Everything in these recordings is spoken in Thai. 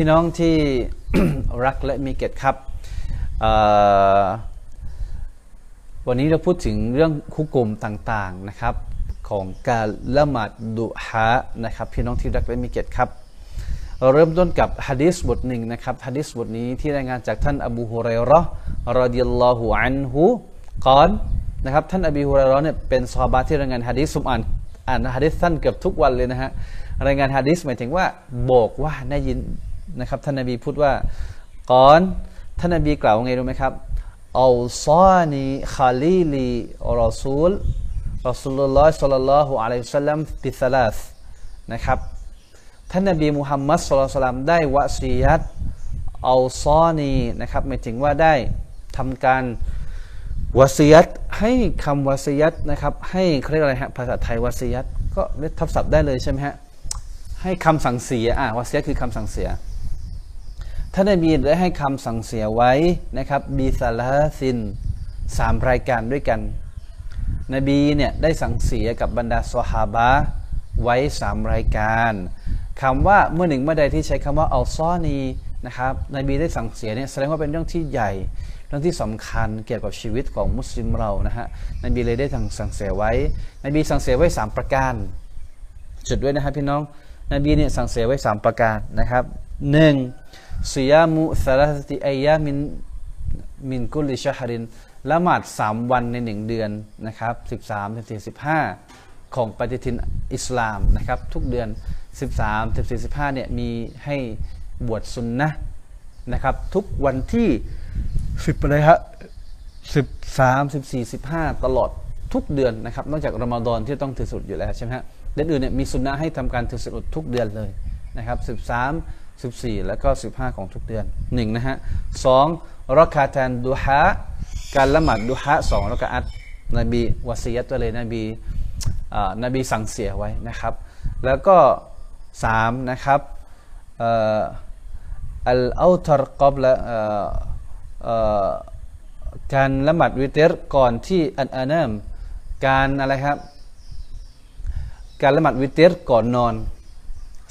พี่น้องที่รักและมีเกียรติครับ วันนี้เราพูดถึงเรื่องคุกกลมต่างๆนะครับ ของการละหมาดดุฮะนะครับ พี่น้องที่รักและมีเกียรติครับเราเริ่มต้นกับฮะดิษบทหนึ่งนะครับฮะดิษบทนี้ที่รายงานจากท่านอบูฮุไรเราะห์รดิยัลลอฮุอันฮุกอนนะครับท่านอบูฮุไรเราะห์เนี่ยเป็นซอฮาที่รายงานฮะดิษสุมอ่านอ่านฮะดิษสั้นเกือบทุกวันเลยนะฮะรายงานฮะดิษหมายถึงว่าบอกว่าได้ยิน นะครับท่านนบีพูดว่าก่อนท่านนบีกล่าวว่าไงรู้ไหมครับอัลซานีคาลีลีอรอซูลรอซูลุลลอฮ์สัลลัลลอฮุอะลัยฮิสัลลัมบิสลาสนะครับท่านนบีมุฮัมมัดสุลตัลลัมได้วะซียัตเอาซอนีนะครับหมายถึงว่าได้ทำการวะซียัตให้คำวะซียัตนะครับให้เขาเรียกอะไรฮะภาษาไทยวะซียัตก็เรียกทับศัพท์ได้เลยใช่ไหมฮะให้คำสั่งเสียอะวะซียัตคือคำสั่งเสีย ท่านนบีได้ให้คำสั่งเสียไว้นะครับบีซาลาซินสามรายการด้วยกัน นบีเนี่ยได้สั่งเสียกับบรรดาซอฮาบะไว้สามรายการคำว่าเมื่อหนึ่งเมื่อใดที่ใช้คำว่าอัลซอนีนะครับนบีได้สั่งเสียเนี่ยแสดงว่าเป็นเรื่องที่ใหญ่เรื่องที่สำคัญเกี่ยวกับชีวิตของมุสลิมเรานะฮะนบีเลยได้สั่งสั่งเสียไว้ นบีสั่งเสียไว้สามประการ จุดด้วยนะครับพี่น้อง นบีเนี่ยสั่งเสียไว้สามประการนะครับ หนึ่งซิยามุสลาสติอายามินมินกุลิชฮารินละหมาดสามวันในหนึ่งเดือนนะครับสิบสามสิบสี่สิบห้าของปฏิทินอิสลามนะครับทุกเดือน13 14 15เนี่ยมีให้บวชสุนนะนะครับทุกวันที่10อะไรฮะ13 14 15ตลอดทุกเดือนนะครับนอกจากรอมฎอนที่ต้องถือสุดอยู่แล้วใช่ไหมฮะเดือนอื่นเนี่ยมีสุนนะให้ทำการถือสุดทุกเดือนเลยนะครับ13 14 แล้วก็ 15 ของทุกเดือนหนึ่งนะฮะสองรักาแทนดูฮะการละหมาดดูฮะสองรักอัตนบีวาซียัตตัวเลยนบีนบีสั่งเสียไว้นะครับ แล้วก็สามนะครับอัลอัลตรกอบละการละหมาดวิเตรก่อนที่อันอานามการอะไรครับ การละหมาดวิเตรก่อนนอน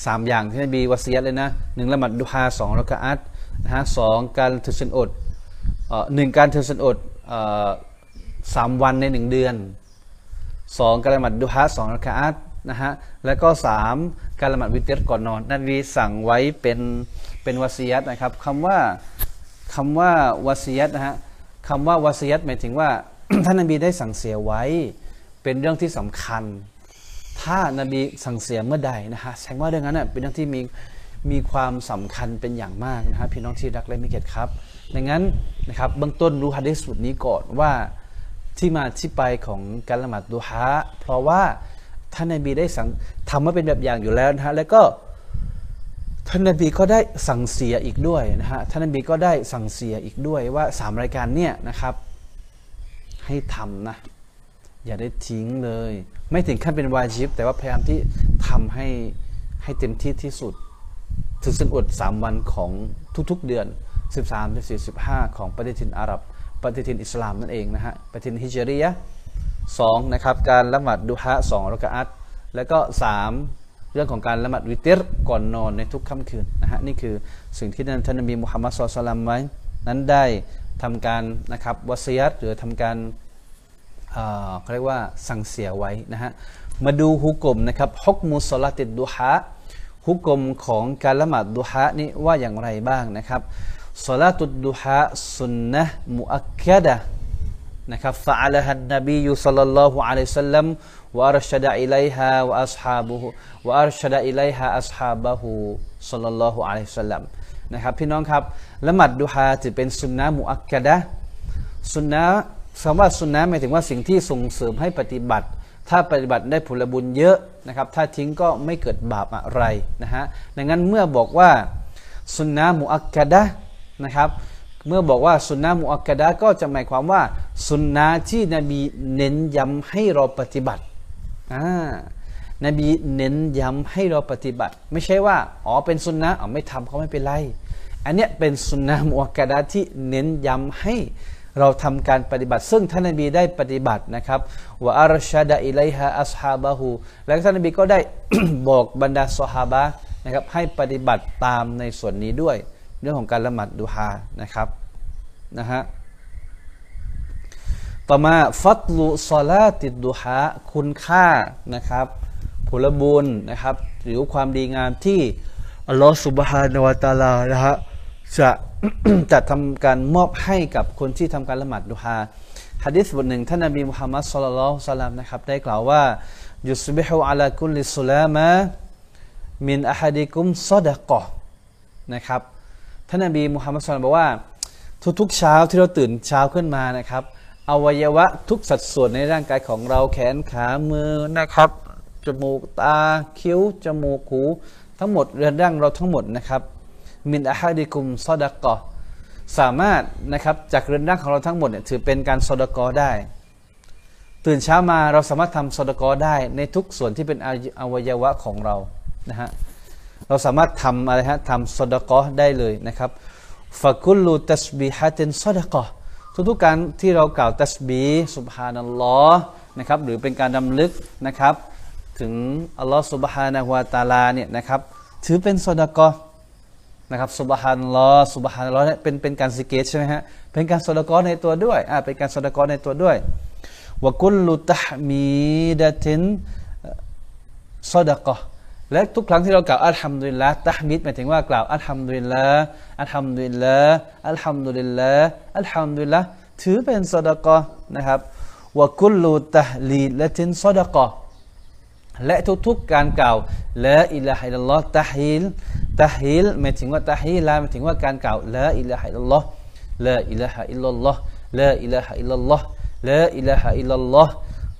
สามอย่างที่นบีวาซียตเลยนะหนึ่งละหมาดดุฮาสองรักอัตนะฮะสองการถือสินอดหนึ่งการถือสินอดสามวันในหนึ่งเดือนสองการละหมาดดุฮาสองรักอัตนะฮะแล้วก็สามการละหมาดวิเตรก่อนนอนนบีสั่งไว้เป็นเป็นวาซียตนะครับคำว่าคำว่าวาซียตนะฮะคำว่าวาซียตหมายถึงว่าท่านนบีได้สั่งเสียไว้เป็นเรื่องที่สำคัญ ถ้านบีสั่งเสียเมื่อใดนะฮะแสดงว่าเรื่องนั้นเป็นเรื่องที่มีมีความสำคัญเป็นอย่างมากนะฮะพี่น้องที่รักและมีเกตครับดังนั้นนะครับเบื้องต้นรู้ฮะดิษบทนี้ก่อนว่าที่มาที่ไปของการละหมาดดูฮะเพราะว่าท่านนบีได้สั่งทำมาเป็นแบบอย่างอยู่แล้วนะฮะแล้วก็ท่านนบีก็ได้สั่งเสียอีกด้วยนะฮะท่านนบีก็ได้สั่งเสียอีกด้วยว่าสามรายการเนี่ยนะครับให้ทำนะ อย่าได้ทิ้งเลย ไม่ถึงขั้นเป็นวาจิบแต่ว่าพยายามที่ทำให้ให้เต็มที่ที่สุดถือสินอดสามวันของทุกๆเดือน 13 14 15 ของปฏิทินอาหรับ ปฏิทินอิสลามนั่นเองนะฮะ ปฏิทินฮิจรียะสองนะครับ การละหมาดดุฮะสองรักอัตแล้วก็สามเรื่องของการละหมาดวิเตรก่อนนอนในทุกค่ำคืนนะฮะ นี่คือสิ่งที่ท่านนบีมุฮัมมัดสุลตัลลัมไว้ นั้นได้ทำการนะครับวาสียัตหรือทำการ เขาเรียกว่าสั่งเสียไว้นะฮะ มาดูฮุกกลมนะครับฮกมุสลาติดดุฮะฮุกกลมของการละหมาดดุฮะนี่ว่าอย่างไรบ้างนะครับสลาตุดดุฮะสุนนะมุอักยดะนะครับฟะอัลฮันนบียุสัลลัลลอฮุอะลัยฮิสัลลัมวะอัรชดะอิลัฮะวะอัสฮาบุฮุวะอัรชดะอิลัฮะอัสฮาบะฮุสัลลัลลอฮุอะลัยฮิสัลลัมนะครับพี่น้องครับละหมาดดุฮะจะเป็นสุนนะมุอักยดะสุนนะ คำว่าสุนนะหมายถึงว่าสิ่งที่ส่งเสริมให้ปฏิบัติ ถ้าปฏิบัติได้ผลบุญเยอะนะครับ ถ้าทิ้งก็ไม่เกิดบาปอะไรนะฮะดังนั้นเมื่อบอกว่าสุนนะมุอักกะดะนะครับเมื่อบอกว่าสุนนะมุอักกะดะก็จะหมายความว่าสุนนะที่นบีเน้นย้ำให้เราปฏิบัติอ่านบีเน้นย้ำให้เราปฏิบัติ ไม่ใช่ว่าอ๋อเป็นสุนนะอ๋อไม่ทำเขาไม่เป็นไร อันเนี้ยเป็นสุนนะมุอักกะดะที่เน้นย้ำให้ เราทำการปฏิบัติ ซึ่งท่านนบีได้ปฏิบัตินะครับว่าอารชาดะอิไลฮะอัสฮาบะฮูและท่านนบีก็ได้บอกบรรดาสฮาบะนะครับให้ปฏิบัติตามในส่วนนี้ด้วย เรื่องของการละหมาดดูฮานะครับนะฮะต่อมาฟัตลุซอลาติดดูฮาคุณค่านะครับผลบุญนะครับ หรือความดีงามที่อัลลอฮฺสุบฮานาวะตาลานะฮะ จะจะทำการมอบให้กับคนที่ทำการละหมาดดูฮาฮะดิษบทหนึ่งท่านนบีมุฮัมมัดสุลลัลสลามนะครับได้กล่าวว่ายุสบิฮุอัลากุลิสุลามะมินอะฮัดิกุมซอดะกอนะครับท่านนบีมุฮัมมัดสุลลัมบอกว่า ทุกๆเช้าที่เราตื่นเช้าขึ้นมานะครับอวัยวะทุกสัดส่วนในร่างกายของเราแขนขามือนะครับจมูกตาคิ้วจมูกหูทั้งหมดเรือนร่างเราทั้งหมดนะครับ มินอะฮัดิกุมซอดะกอสามารถนะครับจากเรือนร่างของเราทั้งหมดเนี่ยถือเป็นการซอดะกอได้ ตื่นเช้ามาเราสามารถทำซอดะกอได้ในทุกส่วนที่เป็นอวัยวะของเรานะฮะเราสามารถทำอะไรฮะทำซอดะกอได้เลยนะครับฟะกุลูตัสบีฮะตินซอดะกอทุกๆการที่เรากล่าวตัสบีสุบฮานัลลอฮ์นะครับหรือเป็นการรำลึกนะครับ ถึงอัลลอฮ์สุบฮานะฮวาตาลาเนี่ยนะครับถือเป็นซอดะกอ นะครับسبحان الله سبحان اللهเนี่ยเป็นเป็นการซิเกรใช่ไหมฮะเป็นการซอดะกอในตัวด้วยอ่าเป็นการซอดะกอในตัวด้วยوكل تحميدة صدقةและทุกครั้งที่เรากล่าวอัลฮัมดุลิลละตะฮมิดหมายถึงว่ากล่าวอัลฮัมดุลิลละอัลฮัมดุลิลละอัลฮัมดุลิลละอัลฮัมดุลิลละถือเป็นซอดะกอนะครับوكل تهليلة صدقة และทุกๆการกล่าวละอิลาฮิลลอฮ์ตะฮิลตะฮิลหมายถึงว่าตะฮิลาหมายถึงว่าการกล่าวละอิลาฮิลลอฮ์ละอิลาฮิลลอฮ์ละอิลาฮิลลอฮ์ละอิลาฮิลลอฮ์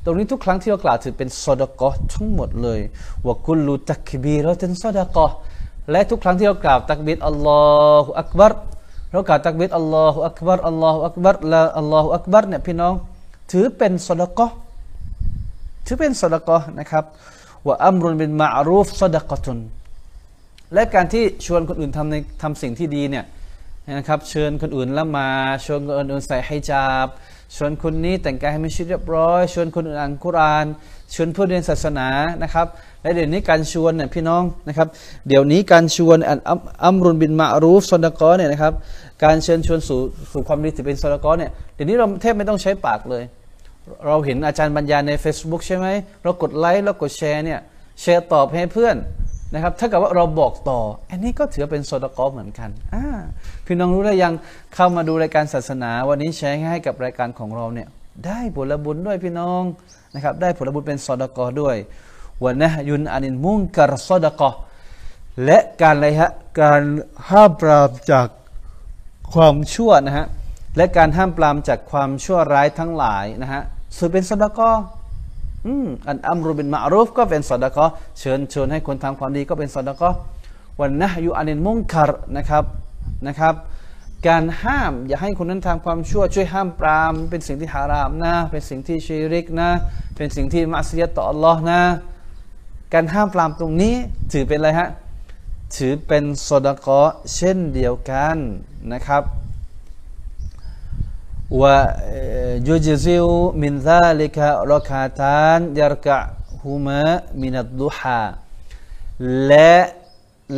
ตรงนี้ทุกครั้งที่เรากล่าวถือเป็นซอดกอทั้งหมดเลยว่ากุลูตักบีเราเป็นซอดกอและทุกครั้งที่เรากล่าวตักบิดอัลลอฮฺอักบัรเรากล่าวตักบิดอัลลอฮฺอักบัรอัลลอฮฺอักบัรละอัลลอฮฺอักบัรเนี่ยพี่น้องถือเป็นซอดกอ ถือเป็นซอดกอนะครับว่าอัมรุนเป็นมาอรูฟซอดกตุนและการที่ชวนคนอื่นทำในทำสิ่งที่ดีเนี่ยนะครับเชิญคนอื่นละมาชวนคนอื่นใส่ให้จาบชวนคนนี้แต่งกายให้มันชิดเรียบร้อย ชวนคนอื่นอ่านกุราน ชวนเพื่อเรียนศาสนานะครับ และเดี๋ยวนี้การชวนเนี่ยพี่น้องนะครับ เดี๋ยวนี้การชวนอัมรุนบินมารูฟซอนดกอเนี่ยนะครับ การเชิญชวนสู่สู่ความดีที่เป็นซอนดกอเนี่ยเดี๋ยวนี้เราแทบไม่ต้องใช้ปากเลย เราเห็นอาจารย์บรรยายใน Facebook ใช่ไหมเรากดไลค์เรากดแชร์เนี่ยแชร์ตอบให้เพื่อนนะครับถ้ากับว่าเราบอกต่อ อันนี้ก็ถือเป็นโซดกอเหมือนกันอ่าพี่น้องรู้ได้ยังเข้ามาดูรายการศาสนา วันนี้แชร์ให้กับรายการของเราเนี่ยได้ผลบุญด้วยพี่น้องนะครับได้ผลบุญเป็นโซดกอด้วยวันนะยุนอานินมุ่งกรโซดกอและการอะไรฮะการห้ามปรามจากความชั่วนะฮะและการห้ามปรามจากความชั่วร้ายทั้งหลายนะฮะ สือเป็นโซดกออันอัมรุบินมารูฟก็เป็นสอดกอเชิญชวนให้คนทำความดีก็เป็นสอดกอวันนะยูอันินมุงคารนะครับนะครับ การห้ามอย่าให้คนนั้นทำความชั่วช่วยห้ามปราม เป็นสิ่งที่ฮารามนะ เป็นสิ่งที่ชีริกนะ เป็นสิ่งที่มัสยิดต่ออัลลอฮ์นะ การห้ามปรามตรงนี้ถือเป็นอะไรฮะถือเป็นสอดกอเช่นเดียวกันนะครับ ويجزئ من ذلك ركعتان يركعهما من الضحى และ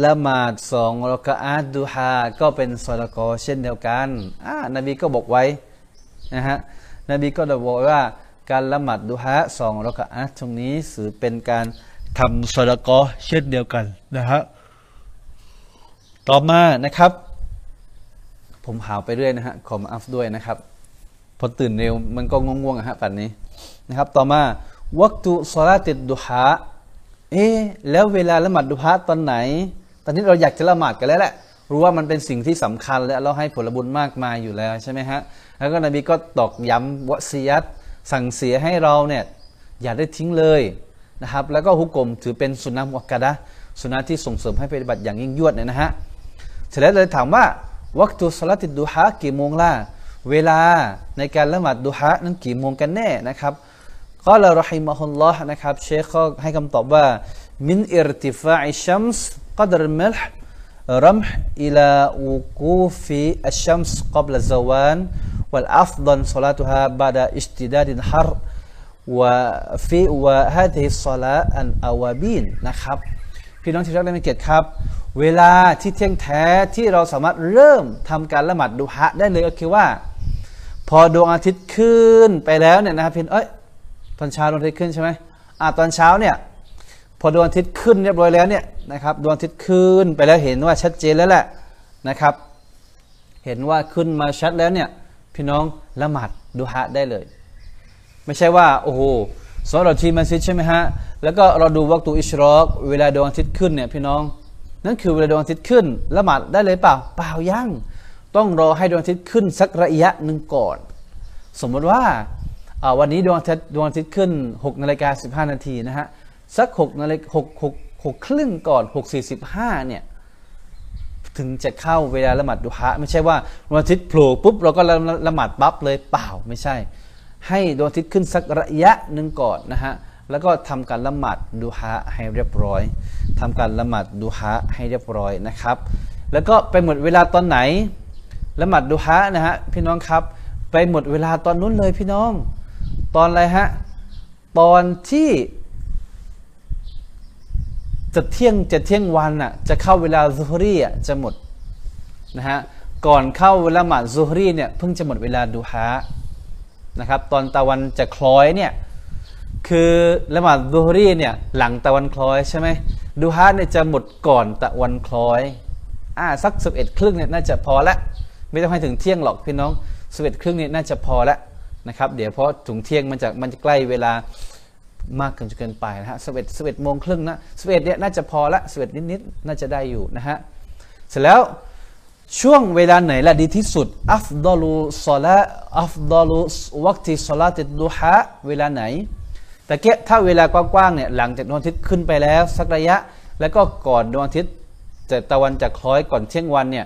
ละหมาดสองรกอาดดูฮาก็เป็นสลกอเช่นเดียวกันอ่านบีก็บอกไว้นะฮะนบีก็บอกว่าการละหมาดดูฮาสองรกอาดตรงนี้สือเป็นการทำสลกอเช่นเดียวกันนะฮะต่อมานะครับ ผมหาวไปเรื่อยนะฮะขอมาอัฟด้วยนะครับ พอตื่นเร็วมันก็ง่วงๆอะฮะป่านนี้นะครับ ต่อมาวัตุสลาติดดุฮะเอ๊แล้วเวลาละหมาดดุฮะตอนไหน ตอนนี้เราอยากจะละหมาดกันแล้วแหละรู้ว่ามันเป็นสิ่งที่สำคัญและเราให้ผลบุญมากมายอยู่แล้วใช่ไหมฮะแล้วก็นบีก็ตอกย้ำวสียัตสั่งเสียให้เราเนี่ยอย่าได้ทิ้งเลยนะครับ แล้วก็ฮุกกลมถือเป็นสุนัขวักกะดะสุนัขที่ส่งเสริมให้ปฏิบัติอย่างยิ่งยวดเนี่ยนะฮะเสร็จแล้วเลยถามว่าวัตุสลาติดดุฮะกี่โมงล่ะ เวลาในการละหมาดดูฮะนั้นกี่โมงกันแน่นะครับก็ละรอฮิมะฮุลลอฮ์นะครับเชคก็ให้คำตอบว่ามินอิรติฟาอิชัมส์กัดรมลห์รัมห์อิลาอูกูฟิอัชัมส์กับลซาวานวัลอัฟดันซอลาตุฮาบาดาอิสติดาดินฮาร์วะฟีวะฮาติสลาอันอาวาบีนนะครับพี่น้องที่รักและมีเกียรติครับ เวลาที่เที่ยงแท้ที่เราสามารถเริ่มทำการละหมาดดูฮะได้เลยก็คือว่า พอดวงอาทิตย์ขึ้นไปแล้วเนี่ยนะครับพี่เอ้ยตอนเช้าดวงอาทิตย์ขึ้นใช่ไหมอ่าตอนเช้าเนี่ยพอดวงอาทิตย์ขึ้นเรียบร้อยแล้วเนี่ยนะครับดวงอาทิตย์ขึ้นไปแล้วเห็นว่าชัดเจนแล้วแหละนะครับ เห็นว่าขึ้นมาชัดแล้วเนี่ยพี่น้องละหมาดดูฮะได้เลย ไม่ใช่ว่าโอ้โหสอนเราทีมัสยิดใช่ไหมฮะแล้วก็เราดูวัตถุอิชรอกเวลาดวงอาทิตย์ขึ้นเนี่ยพี่น้องนั่นคือเวลาดวงอาทิตย์ขึ้นละหมาดได้เลยเปล่าเปล่ายั่ง ต้องรอให้ดวงอาทิตย์ขึ้นสักระยะหนึ่งก่อน สมมติว่าวันนี้ดวงอาทิตย์ดวงอาทิตย์ขึ้น6นาฬิกา15 นาทีนะฮะสัก6นาฬิกา6 6 6ครึ่งก่อน 6 45เนี่ยถึงจะเข้าเวลาละหมาดดุฮะไม่ใช่ว่าดวงอาทิตย์โผล่ปุ๊บเราก็ละละหมาดปั๊บเลยเปล่าไม่ใช่ ให้ดวงอาทิตย์ขึ้นสักระยะหนึ่งก่อนนะฮะแล้วก็ทำการละหมาดดูฮะให้เรียบร้อยทำการละหมาดดูฮะให้เรียบร้อยนะครับ แล้วก็ไปหมดเวลาตอนไหน ละหมาดดูฮะนะฮะพี่น้องครับ ไปหมดเวลาตอนนู้นเลยพี่น้อง ตอนอะไรฮะ ตอนที่จะเที่ยงจะเที่ยงวันอะจะเข้าเวลาซุฮรีอะจะหมดนะฮะก่อนเข้าเวลาหมาดซุฮรีเนี่ยเพิ่งจะหมดเวลาดูฮะนะครับตอนตะวันจะคล้อยเนี่ยคือละหมาดดูฮรีเนี่ยหลังตะวันคล้อยใช่ไหมดูฮาเนี่ยจะหมดก่อนตะวันคล้อยอ่าสักสิบเอ็ดครึ่งเนี่ยน่าจะพอละ ไม่ต้องให้ถึงเที่ยงหรอกพี่น้องสเอ็ดครึ่งนี่น่าจะพอละนะครับ เดี๋ยวเพราะถึงเที่ยงมันจะมันจะใกล้เวลามากเกินจะเกินไปนะฮะสเอ็ดสเอ็ดโมงครึ่งนะสเอ็ดเนี่ยน่าจะพอละสิบเอ็ดนิดๆน่าจะได้อยู่นะฮะเสร็จแล้วช่วงเวลาไหนละดีที่สุดอัฟดอลูซอละอัฟดอลูวักติซอลาติดูฮะเวลาไหนแต่เกะถ้าเวลากว้างๆเนี่ยหลังจากดวงอาทิตย์ขึ้นไปแล้ว สักระยะ แล้วก็ก่อนดวงอาทิตย์จะตะวันจะคล้อยก่อนเที่ยงวันเนี่ย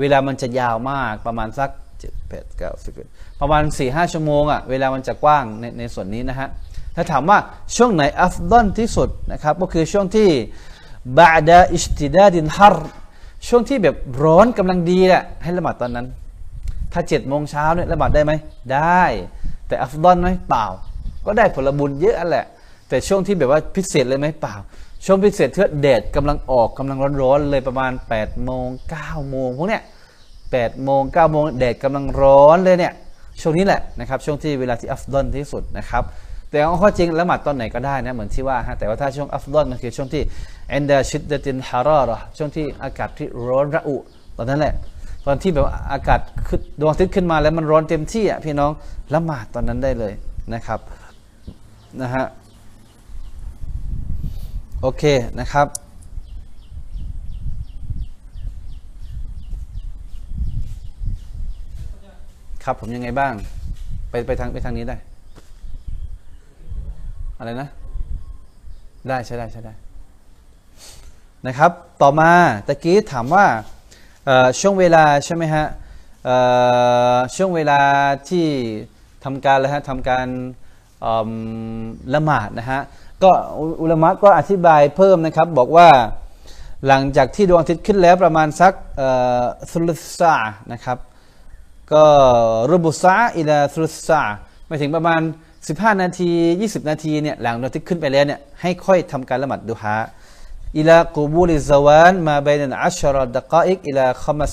เวลามันจะยาวมากประมาณสักเจ็ดแปดเก้าสิบประมาณ4ี่ห้าชั่วโมงอะ่ะเวลามันจะกว้างในในส่วนนี้นะฮะถ้าถามว่าช่วงไหนอัฟดอนที่สุดนะครับก็คือช่วงที่บาดาอิสติดาดินฮาร์ช่วงที่แบบร้อนกำลังดีแหละให้ละหมาดตอนนั้น ถ้าเจ็ดโมงเช้าเนี่ยละหมาดได้ไหมได้ แต่อัฟดอนไหมเปล่า ก็ได้ผลบุญเยอะแหละ แต่ช่วงที่แบบว่าพิเศษเลยไหมเปล่า ช่วงพิเศษเทือแดดกำลังออกกำลังร้อนๆเลยประมาณ8ปดโมงเก้าโมงพวกเนี้ยแปดโมงเก้าโมงแดดกำลังร้อนเลยเนี่ยช่วงนี้แหละนะครับช่วงที่เวลาที่อัฟดอนที่สุดนะครับแต่เอาข้อจริงละหมาดตอนไหนก็ได้นะเหมือนที่ว่าฮะแต่ว่าถ้าช่วงอัฟดอนมันคือช่วงที่เอนเดชิดเดตินฮารอรช่วงที่อากาศที่ร้อนระอุตอนนั้นแหละตอนที่แบบอากาศขึ้นดวงอาทิตย์ขึ้นมาแล้วมันร้อนเต็มที่อะพี่น้องละหมาดตอนนั้นได้เลยนะครับนะฮะ โอเคนะครับ ครับผมยังไงบ้าง ไปไปทางไปทางนี้ได้ อะไรนะ ได้ใช่ได้ใช่ได้นะครับ ต่อมาตะกี้ถามว่าช่วงเวลาใช่ไหมฮะช่วงเวลาที่ทำการแล้วฮะทำการ ละหมาดนะฮะก็อุลามะก็อธิบายเพิ่มนะครับบอกว่าหลังจากที่ดวงอาทิตย์ขึ้นแล้วประมาณสักสุลซานะครับก็รบุซาอิลาสุลซาไม่ถึงประมาณ 15 นาที 20 นาทีเนี่ยหลังดวงอาทิตย์ขึ้นไปแล้วเนี่ยให้ค่อยทำการละหมาดดูฮาอิลากูบูลิซาวานมาเบนอัชรอดดะกาอิกอิลาคอมัส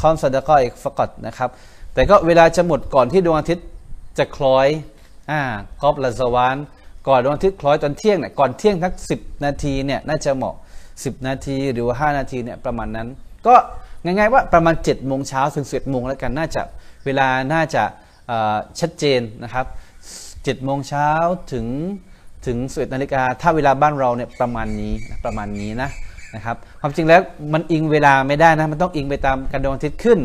คอมสดะกาอิกฟกัดนะครับแต่ก็เวลาจะหมดก่อนที่ดวงอาทิตย์จะคล้อย อ่ากอบละสวานก่อนดวงอาทิตย์คล้อยตอนเที่ยงเนี่ยก่อนเที่ยงทักสิบนาทีเนี่ยน่าจะเหมาะสิบนาทีหรือว่าห้านาทีเนี่ยประมาณนั้น ก็ง่ายๆว่าประมาณ7จ็ดโมงเช้าถึงสิบโมงแล้วกันน่าจะเวลาน่าจะชัดเจนนะครับ7จ็ดโมงเช้าถึงถึงสิบนาฬิกาถ้าเวลาบ้านเราเนี่ยประมาณนี้ประมาณนี้นะนะครับความจริงแล้วมันอิงเวลาไม่ได้นะมันต้องอิงไปตามการดวงอาทิตย์ขึ้น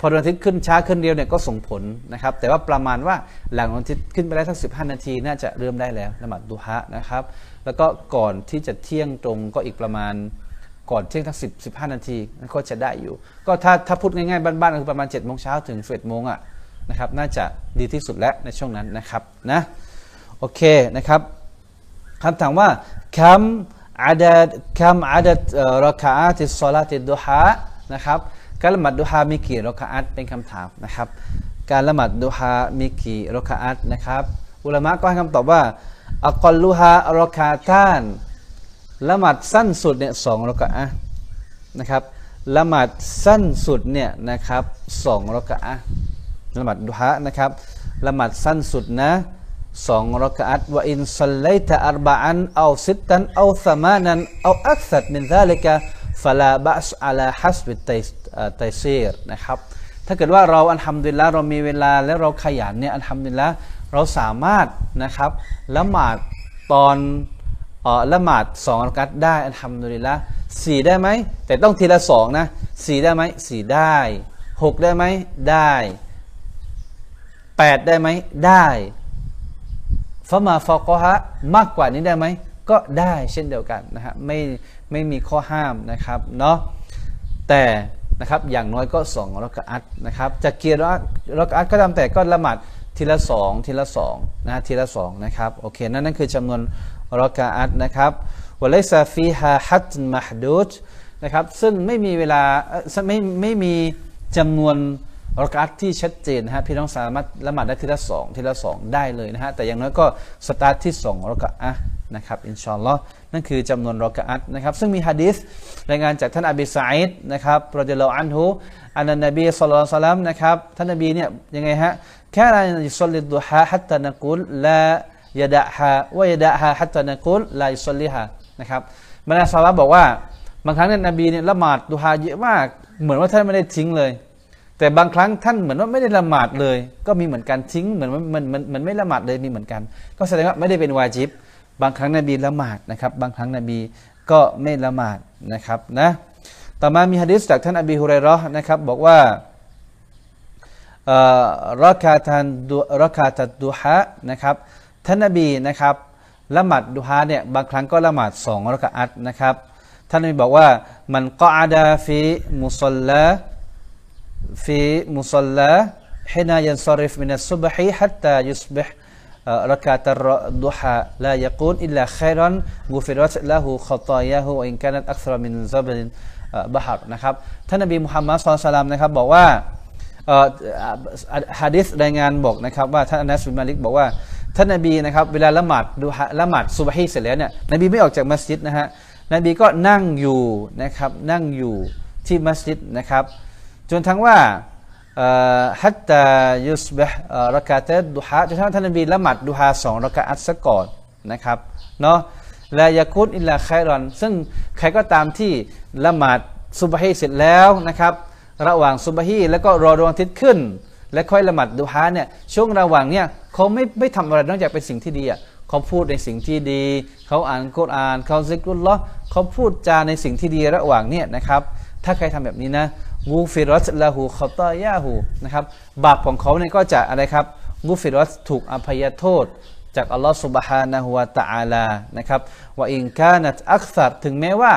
พอดวงอาทิตย์ขึ้นช้าขึ้นเดียวเนี่ยก็ส่งผลนะครับ แต่ว่าประมาณว่าหลังดวงอาทิตย์ขึ้นไปแล้วสักสิบห้านาทีน่าจะเริ่มได้แล้วละหมาดดูฮะนะครับ แล้วก็ก่อนที่จะเที่ยงตรงก็อีกประมาณก่อนเที่ยงทั้งสิบสิบห้านาทีนั่นก็จะได้อยู่ ก็ถ้าถ้าพูดง่ายๆ บ้านๆก็คือประมาณ7จ็ดโมงเช้าถึงสิบเอ็ดโมงอะนะครับน่าจะดีที่สุดแล้วในช่วงนั้นนะครับนะโอเคนะครับคำถามว่าคำอาดัดคำอาดัดรักาติสลาติดูฮะนะครับ การละหมาดดุฮามีกี่รกอัตเป็นคำถามนะครับ การละหมาดดุฮามีกี่รกอัตนะครับ อุลามะก็ให้คำตอบว่าอักลลุฮารกาตานละหมาดสั้นสุดเนี่ยสองรากะอะนะครับละหมาดสั้นสุดเนี่ยนะครับสองรากะอะละหมาดดุฮะนะครับละหมาดสั้นสุดนะสองรากะอัตว่าอินสัลไลตะอัรบะอันเอาสิบตันเอาสมานันเอาอักษัดมินซาลิกะฟลาบะสอัลาฮัสบิต ไตซีรนะครับถ้าเกิดว่าเราอันทำดีแล้วเรามีเวลาและเราขยันเนี่ยอันทำดีแล้วเราสามารถนะครับละหมาดตอนออละหมาดสองรักัดได้อันทำดุลิลสี่ได้ไหมแต่ต้องทีละสองนะสี่ได้ไหมสี่ได้หกได้ไหมได้แปดได้ไหมได้ฟามาฟอกฮะมากกว่านี้ได้ไหมก็ได้เช่นเดียวกันนะฮะไม่ไม่มีข้อห้ามนะครับเนาะแต่ นะครับอย่างน้อยก็สองรักอัตนะครับจะเกียร์รักอัตก็ตามแต่ก็ละหมาดทีละสองทีละสองนะทีละสองนะครับโอเคนั่นนั่นคือจำนวนรักอัตนะครับวะเลซาฟีฮาฮัตมหดูดนะครับซึ่งไม่มีเวลาไม่ไม่มีจำนวนรักอัตที่ชัดเจนนะฮะพี่น้องสามารถละหมาดได้ทีละสองทีละสองได้เลยนะฮะแต่อย่างน้อยก็สตาร์ทที่สองรักอัตนะครับอินชาอนลลอ นั่นคือจำนวนรอกะอัตนะครับซึ่งมีฮะดิษรายงานจากท่านอบีสัยด์นะครับรดิลลอันฮุอันนบีสุลต่านนะครับท่านนบีเนี่ยยังไงฮะแค่เรายุสลิดุฮะฮัตตานักุลลายดะฮะว่ายดะฮะฮัตตานักุลลายุสลิฮะนะครับบรรดาสาวบอกว่าบางครั้งเนี่ยนบีเนี่ยละหมาดดุฮาเยอะมาก เหมือนว่าท่านไม่ได้ทิ้งเลย แต่บางครั้งท่านเหมือนว่าไม่ได้ละหมาดเลย ก็มีเหมือนกันทิ้งเหมือนมันมันมันไม่ละหมาดเลยมีเหมือนกัน ก็แสดงว่าไม่ได้เป็นวาจิบ บางครั้งนบีละหมาดนะครับ บางครั้งนบีก็ไม่ละหมาดนะครับนะต่อมามีฮะดิษจากท่านอบีฮุเรรอนะครับบอกว่ารักาตันรักาตัดดุฮะนะครับท่านนบีนะครับละหมาดดุฮะเนี่ยบางครั้งก็ละหมาดสองรักอัตนะครับท่านนบีบอกว่ามันก็อาดาฟีมุสลลาฟีมุสลลัฟเพน่าเย็นซอริฟเมื่อศุบะฮี حت ายศุบะ รักาตรดุฮาลายกูนอิลลาไครอนกูฟิรัตละหูขอตอยะหูอินกานัตอักษรมินซาบินบาฮับนะครับท่านนบีมุฮัมมัดสุลตัลามนะครับบอกว่าฮะดิษรายงานบอกนะครับว่าท่านอนัสบินมาลิกบอกว่าท่านนบีนะครับเวลาละหมาดดูละหมาดซุบฮีเสร็จแล้วเนี่ยนบีไม่ออกจากมัสยิดนะฮะนบีก็นั่งอยู่นะครับนั่งอยู่ที่มัสยิดนะครับ จนทั้งว่า ฮัตตายุสเบะรักาเตดุฮาจนท่านนบีละหมาดดุฮาสองรักาอัตซะก่อนนะครับเนาะและยาคุตอิลลาไครอน ซึ่งใครก็ตามที่ละหมาดซุบฮีเสร็จแล้วนะครับ ระหว่างซุบฮีแล้วก็รอดวงอาทิตย์ขึ้น และค่อยละหมาดดุฮาเนี่ยช่วงระหว่างเนี่ยเขาไม่ไม่ทำอะไรนอกจากเป็นสิ่งที่ดีอะเขาพูดในสิ่งที่ดี เขาอ่านกุรอาน เขาซิกรุลลอเขาพูดจาในสิ่งที่ดีระหว่างเนี่ยนะครับ ถ้าใครทำแบบนี้นะ กูฟิรัสละหูขตายาหูนะครับบาปของเขาเนี่ยก็จะอะไรครับกูฟิรัสถูกอภัยโทษ จากอัลลอฮฺสุบฮานะฮุวาตะอาลานะครับว่าอิงกานัตอักษรถึงแม้ว่า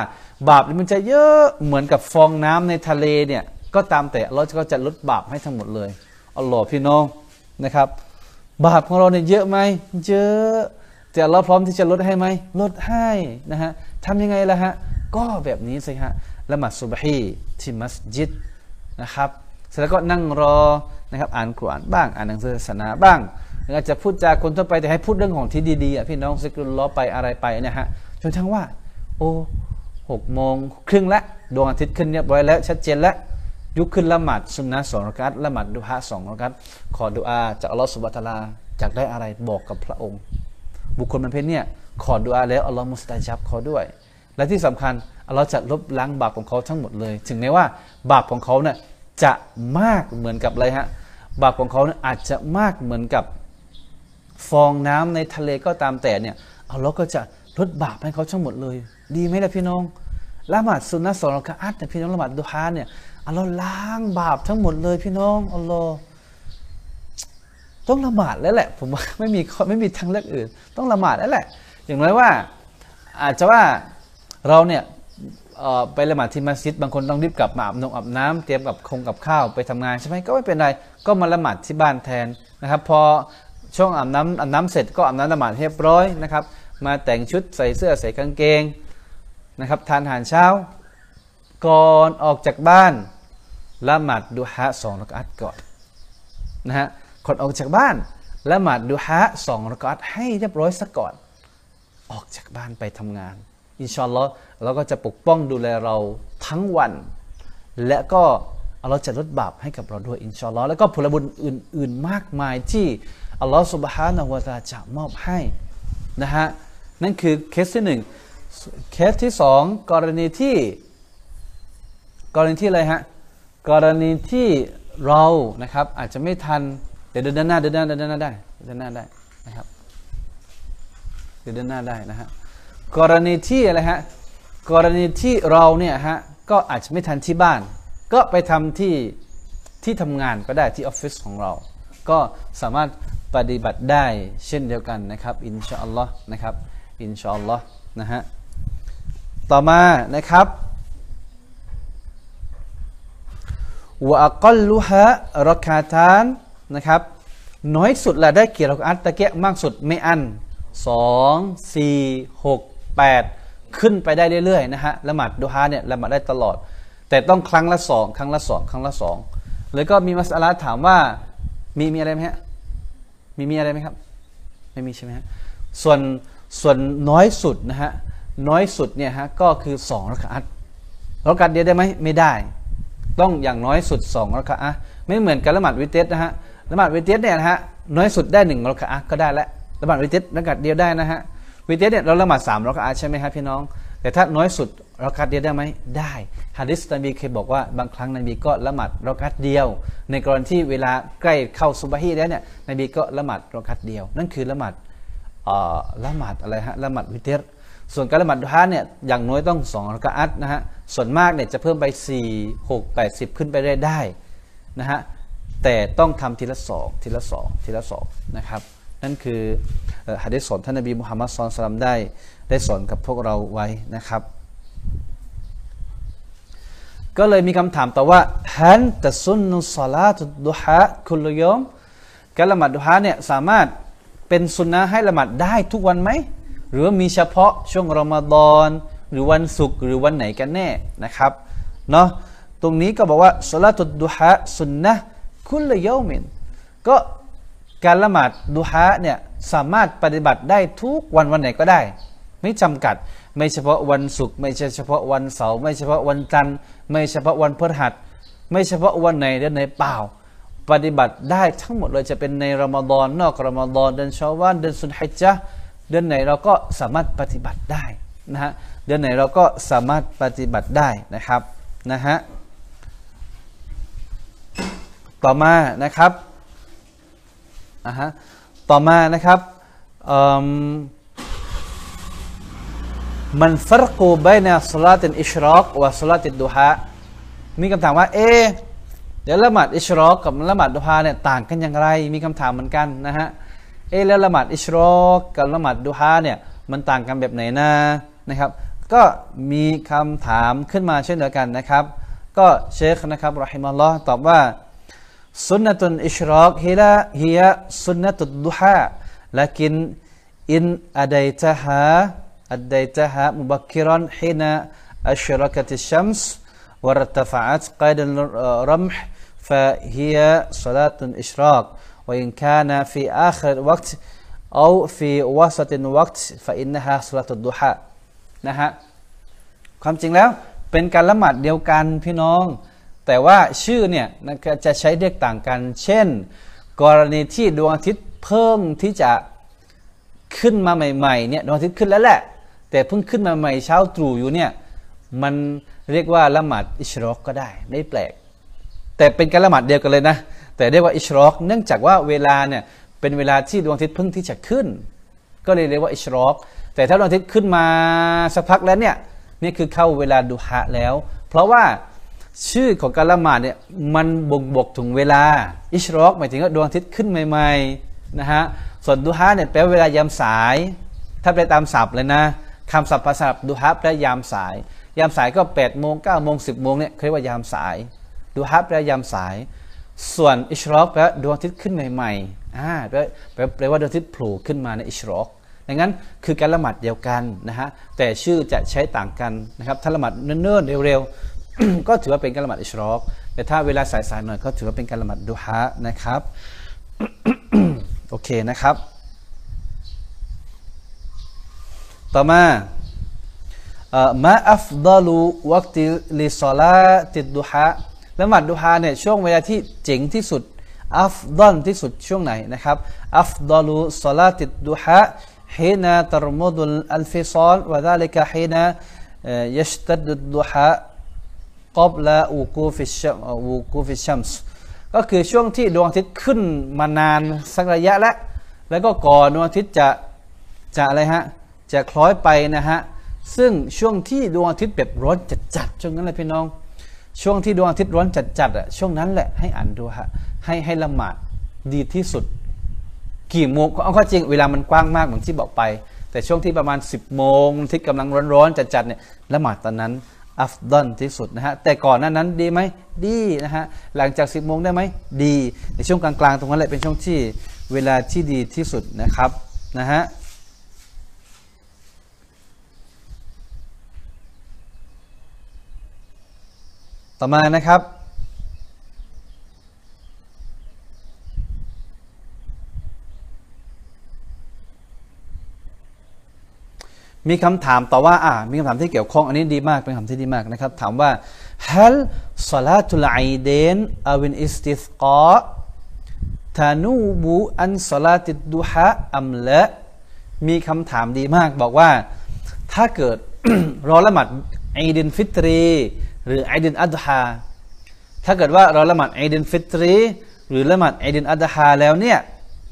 บาปมันจะเยอะเหมือนกับฟองน้ำในทะเลเนี่ยก็ตามแต่เราก็จะลดบาปให้ทั้งหมดเลยอัลลอฮ์พี่น้องนะครับ บาปของเราเนี่ยเยอะไหมเยอะแต่เราพร้อมที่จะลดให้ไหมลดให้นะฮะทำยังไงล่ะฮะก็แบบนี้สิฮะ ละหมาดสุบฮีที่มัสยิดนะครับเสร็จแล้วก็นั่งรอนะครับอ่านกุรอานบ้างอ่านหนังสือศาสนาบ้างอาจจะพูดจาคนทั่วไปแต่ให้พูดเรื่องของที่ดีๆอะพี่น้องซิกรุลล้อไปอะไรไปเนี่ยฮะจนทั้งว่า โอ้หกโมงครึ่งละดวงอาทิตย์ขึ้นเรียบร้อยแล้วชัดเจนแล้วยุคขึ้นละหมาดสุนนะสองรักัตละหมาดดุฮะสองรักัตขอดุอาจากอัลลอฮฺสุบะตาลาจากได้อะไรบอกกับพระองค์ บุคคลมันเพศเนี่ยขอดุอาแล้วอัลลอฮฺมุสตาจับขอด้วย และที่สำคัญเราจะลบล้างบาปของเขาทั้งหมดเลย ถึงแม้ว่าบาปของเขาเนี่ยจะมากเหมือนกับอะไรฮะบาปของเขาเนี่ยอาจจะมากเหมือนกับฟองน้ำในทะเลก็ตามแต่เนี่ยเอาเราก็จะลดบาปให้เขาทั้งหมดเลย ดีไหมล่ะพี่น้องละหมาดสุนนะสองรากอัตเนี่พี่น้องละหมาดดุฮาเนี่ยเอาเราล้างบาปทั้งหมดเลยพี่น้องอัลลอฮ์ต้องละหมาดแล้วแหละ ผมว่าไม่มีไม่มีทางเลือกอื่น ต้องละหมาดแล้วแหละ อย่างน้อยว่าอาจจะว่า เราเนี่ยไปละหมาดที่มัสยิดบางคนต้องรีบกลับมาอาบนงอาบน้ำเตรียมกับคงกับข้าวไปทำงานใช่ไหมก็ไม่เป็นไรก็มาละหมาดที่บ้านแทนนะครับพอช่วงอาบน้ำอาบน้ำเสร็จก็อาบน้ำละหมาดเรียบร้อยนะครับ มาแต่งชุดใส่เสื้อใส่กางเกงนะครับทานอาหารเช้า ก่อนออกจากบ้านละหมาดดูฮะสองรักอัตก่อนนะฮะก่อนออกจากบ้านละหมาดดูฮะสองรักอัตให้เรียบร้อยซะก่อน ออกจากบ้านไปทำงาน อินชาอัลลอฮ์เราก็จะปกป้องดูแลเราทั้งวัน และก็เราจะลดบาปให้กับเราด้วยอินชาอัลลอฮ์แล้วก็ผลบุญอื่น ๆ มากมายที่อัลลอฮ์สุบฮานะฮูวะตาจะมอบให้นะฮะนั่นคือเคสที่หนึ่งเคสที่สองกรณีที่ กรณีที่อะไรฮะกรณีที่เรานะครับอาจจะไม่ทันเดี๋ยวเดินหน้าเดินหน้าเดินหน้าได้เดินหน้าได้นะครับเดินหน้าได้นะฮะ กรณีที่อะไรฮะกรณีที่เราเนี่ยฮะก็อาจจะไม่ทันที่บ้าน ก็ไปทำที่ที่ทำงานก็ได้ที่ออฟฟิศของเรา ก็สามารถปฏิบัติได้เช่นเดียวกันนะครับอินชาอัลลอฮ์นะครับอินชาอัลลอฮ์นะฮะต่อมานะครับวะอักลุฮะรักาทานนะครับน้อยสุดละได้กี่รักอัตตะเกียมากสุดไม่อันสองสี่หก แปดขึ้นไปได้เรื่อยๆนะฮะละหมาดดูฮาเนี่ยละหมาดได้ตลอด แต่ต้องครั้งละสองครั้งละสองครั้งละสองแล้วก็มีมัสอาถามว่ามีมีอะไรไหมฮะมีมีอะไรไหมครับ ไม่มีใช่ไหมฮะส่วนส่วนน้อยสุดนะฮะน้อยสุดเนี่ยฮะก็คือสองรักอัตรักอัตเดียวได้ไหมไม่ได้ ต้องอย่างน้อยสุดสองรักอะไม่เหมือนกับละหมาดวิเตสนะฮะละหมาดวิเตสเนี่ยนะฮะน้อยสุดได้หนึ่งรักอะก็ได้แล้วละหมาดวิเตสรักอัตเดียวได้นะฮะ วิเตสเนี่ยเราละหมาดสามรักอะใช่ไหมครับพี่น้อง แต่ถ้าน้อยสุดรักอัตเดียวได้ไหมได้ฮะดิษนบีเคยบอกว่าบางครั้งนบีก็ละหมาดรักอัตเดียว ในกรณีที่เวลาใกล้เข้าซุบฮีแล้วเนี่ยนบีก็ละหมาดรักอัตเดียว นั่นคือละหมาดละหมาดอะไรฮะละหมาดวิเตสส่วนการละหมาดดุฮาเนี่ยอย่างน้อยต้องสองรักอัตนะฮะส่วนมากเนี่ยจะเพิ่มไป 4 6 8 10 ขึ้นไปได้ได้นะฮะแต่ต้องทำทีละสองทีละสองทีละสองนะครับ นั่นคือฮะดิษสอนท่านนบีมุฮัมมัดสุลตัมได้ได้สอนกับพวกเราไว้นะครับ ก็เลยมีคำถามต่อว่าฮันตะซุนนุสลาตุดุฮะคุลยมการละหมาดดุฮาเนี่ยสามารถเป็นสุนนะให้ละหมาดได้ทุกวันไหม หรือมีเฉพาะช่วงรอมฎอนหรือวันศุกร์หรือวันไหนกันแน่นะครับเนาะตรงนี้ก็บอกว่าสละตุดดุฮะสุนนะคุลยอมินก็ การละหมาดดุฮะเนี่ยสามารถปฏิบัติได้ทุกวันวันไหนก็ได้ ไม่จำกัด ไม่เฉพาะวันศุกร์ไม่ใช่เฉพาะวันเสาร์ไม่เฉพาะวันจันทร์ไม่เฉพาะวันพฤหัส ไม่เฉพาะวันไหนเดือนไหนเปล่า ปฏิบัติได้ทั้งหมดเลยจะเป็นในรอมฎอนนอกรอมฎอนเดือนชาวานเดือนสุนฮิจจ์เดือนไหนเราก็สามารถปฏิบัติได้นะฮะเดือนไหนเราก็สามารถปฏิบัติได้นะครับนะฮะต่อมานะครับ อะฮะต่อมานะครับมันฟรกูบในสลาตินอิชรอกวะสลาตินดูฮะมีคำถามว่าเอเดี๋ยวละหมาดอิชรอกกับละหมาดดูฮาเนี่ยต่างกันอย่างไร มีคำถามเหมือนกันนะฮะเอแล้วละหมาดอิชรอกกับละหมาดดูฮาเนี่ยมันต่างกันแบบไหนนะนะครับก็มีคำถามขึ้นมาเช่นเดียวกันนะครับ ก็เชคนะครับرحمه اللهตอบว่า สุนนะตุนอิชรอกฮิละฮิยะสุนนะตุดดูฮา لكن إن أديتها أديتها مبكرا حين أشركت الشمس وارتفعت قيد الرمح فهي صلاة إشراق وإن كان في آخر الوقت أو في وسط الوقت فإنها صلاة الضحى นะฮะความจริงแล้วเป็นการละหมาดเดียวกันพี่น้อง แต่ว่าชื่อเนี่ยจะใช้เรียกต่างกัน เช่น กรณีที่ดวงอาทิตย์เพิ่งที่จะขึ้นมาใหม่ๆเนี่ยดวงอาทิตย์ขึ้นแล้วแหละ แต่เพิ่งขึ้นมาใหม่เช้าตรู่อยู่เนี่ยมันเรียกว่าละหมาดอิชรอกก็ได้ไม่แปลก แต่เป็นการละหมาดเดียวกันเลยนะ แต่เรียกว่าอิชรอกเนื่องจากว่าเวลาเนี่ยเป็นเวลาที่ดวงอาทิตย์เพิ่งที่จะขึ้น ก็เลยเรียกว่าอิชรอกแต่ถ้าดวงอาทิตย์ขึ้นมาสักพักแล้วเนี่ยนี่คือเข้าเวลาดูฮะแล้ว เพราะว่า ชื่อของการละหมาดเนี่ยมันบ่งบอกถึงเวลา อิชรอกหมายถึงว่าดวงอาทิตย์ขึ้นใหม่ๆนะฮะส่วนดูฮะเนี่ยแปลว่าเวลายามสาย ถ้าไปตามศัพท์เลยนะคำศัพท์ภาษาดูฮะแปลยามสาย ยามสายก็8ปดโมงเก้าโมงสิบโมงเนี่ยเรียกว่ายามสายดูฮะแปลยามสาย ส่วนอิชรอกแปลดวงอาทิตย์ขึ้นใหม่ๆอ่าแปลแปลว่าดวงอาทิตย์โผล่ขึ้นมาในอิชรอกดังนั้นคือการละหมาดเดียวกันนะฮะแต่ชื่อจะใช้ต่างกันนะครับถ้าละหมาดเนิ่นๆเร็วๆ ก็ถือว่าเป็นการละหมาดอิชรอก แต่ถ้าเวลาสายๆหน่อยก็ถือว่าเป็นการละหมาดดูฮะนะครับ โอเคนะครับ ต่อมามาأفضل وقت لصلاة الضحىละหมาดดุฮาเนี่ยช่วงเวลาที่เจ๋งที่สุดأفضلที่สุดช่วงไหนนะครับأفضل صلاة الضحى قبل وقوفอูกูฟิชัมส์ก็คือช่วงที่ดวงอาทิตย์ขึ้นมานานสักระยะแล้ว แล้วก็ก่อนดวงอาทิตย์จะจะอะไรฮะ จะคล้อยไปนะฮะ ซึ่งช่วงที่ดวงอาทิตย์แบบร้อนจัดๆช่วงนั้นแหละพี่น้อง ช่วงที่ดวงอาทิตย์ร้อนจัดๆอะช่วงนั้นแหละให้อ่านดูฮะให้ให้ละหมาดดีที่สุด กี่โมงเอาข้อจริงเวลามันกว้างมากเหมือนที่บอกไป แต่ช่วงที่ประมาณ 10บโมงที่กำลังร้อนๆจัดๆเนี่ยละหมาดตอนนั้น อัฟดอนที่สุดนะฮะแต่ก่อนนั้นนั้นดีไหมดีนะฮะหลังจาก 10โมงได้ไหมดีในช่วงกลางๆ ตรงนั้นแหละเป็นช่วงที่เวลาที่ดีที่สุดนะครับนะฮะต่อมานะครับ มีคำถามต่อว่าอ่ามีคำถามที่เกี่ยวข้องอันนี้ดีมากเป็นคำที่ดีมากนะครับ ถามว่าهل صلاة العيدين أو الاستسقاء تنوب عن صلاة الضحى أم لاมีคำถามดีมากบอกว่า ถ้าเกิดรอละหมาดอีดินฟิตรี หรือไอดินอัดฮาถ้าเกิดว่าเราละหมาดไอดินฟิตรี หรือละหมาดไอดินอัดฮาแล้วเนี่ย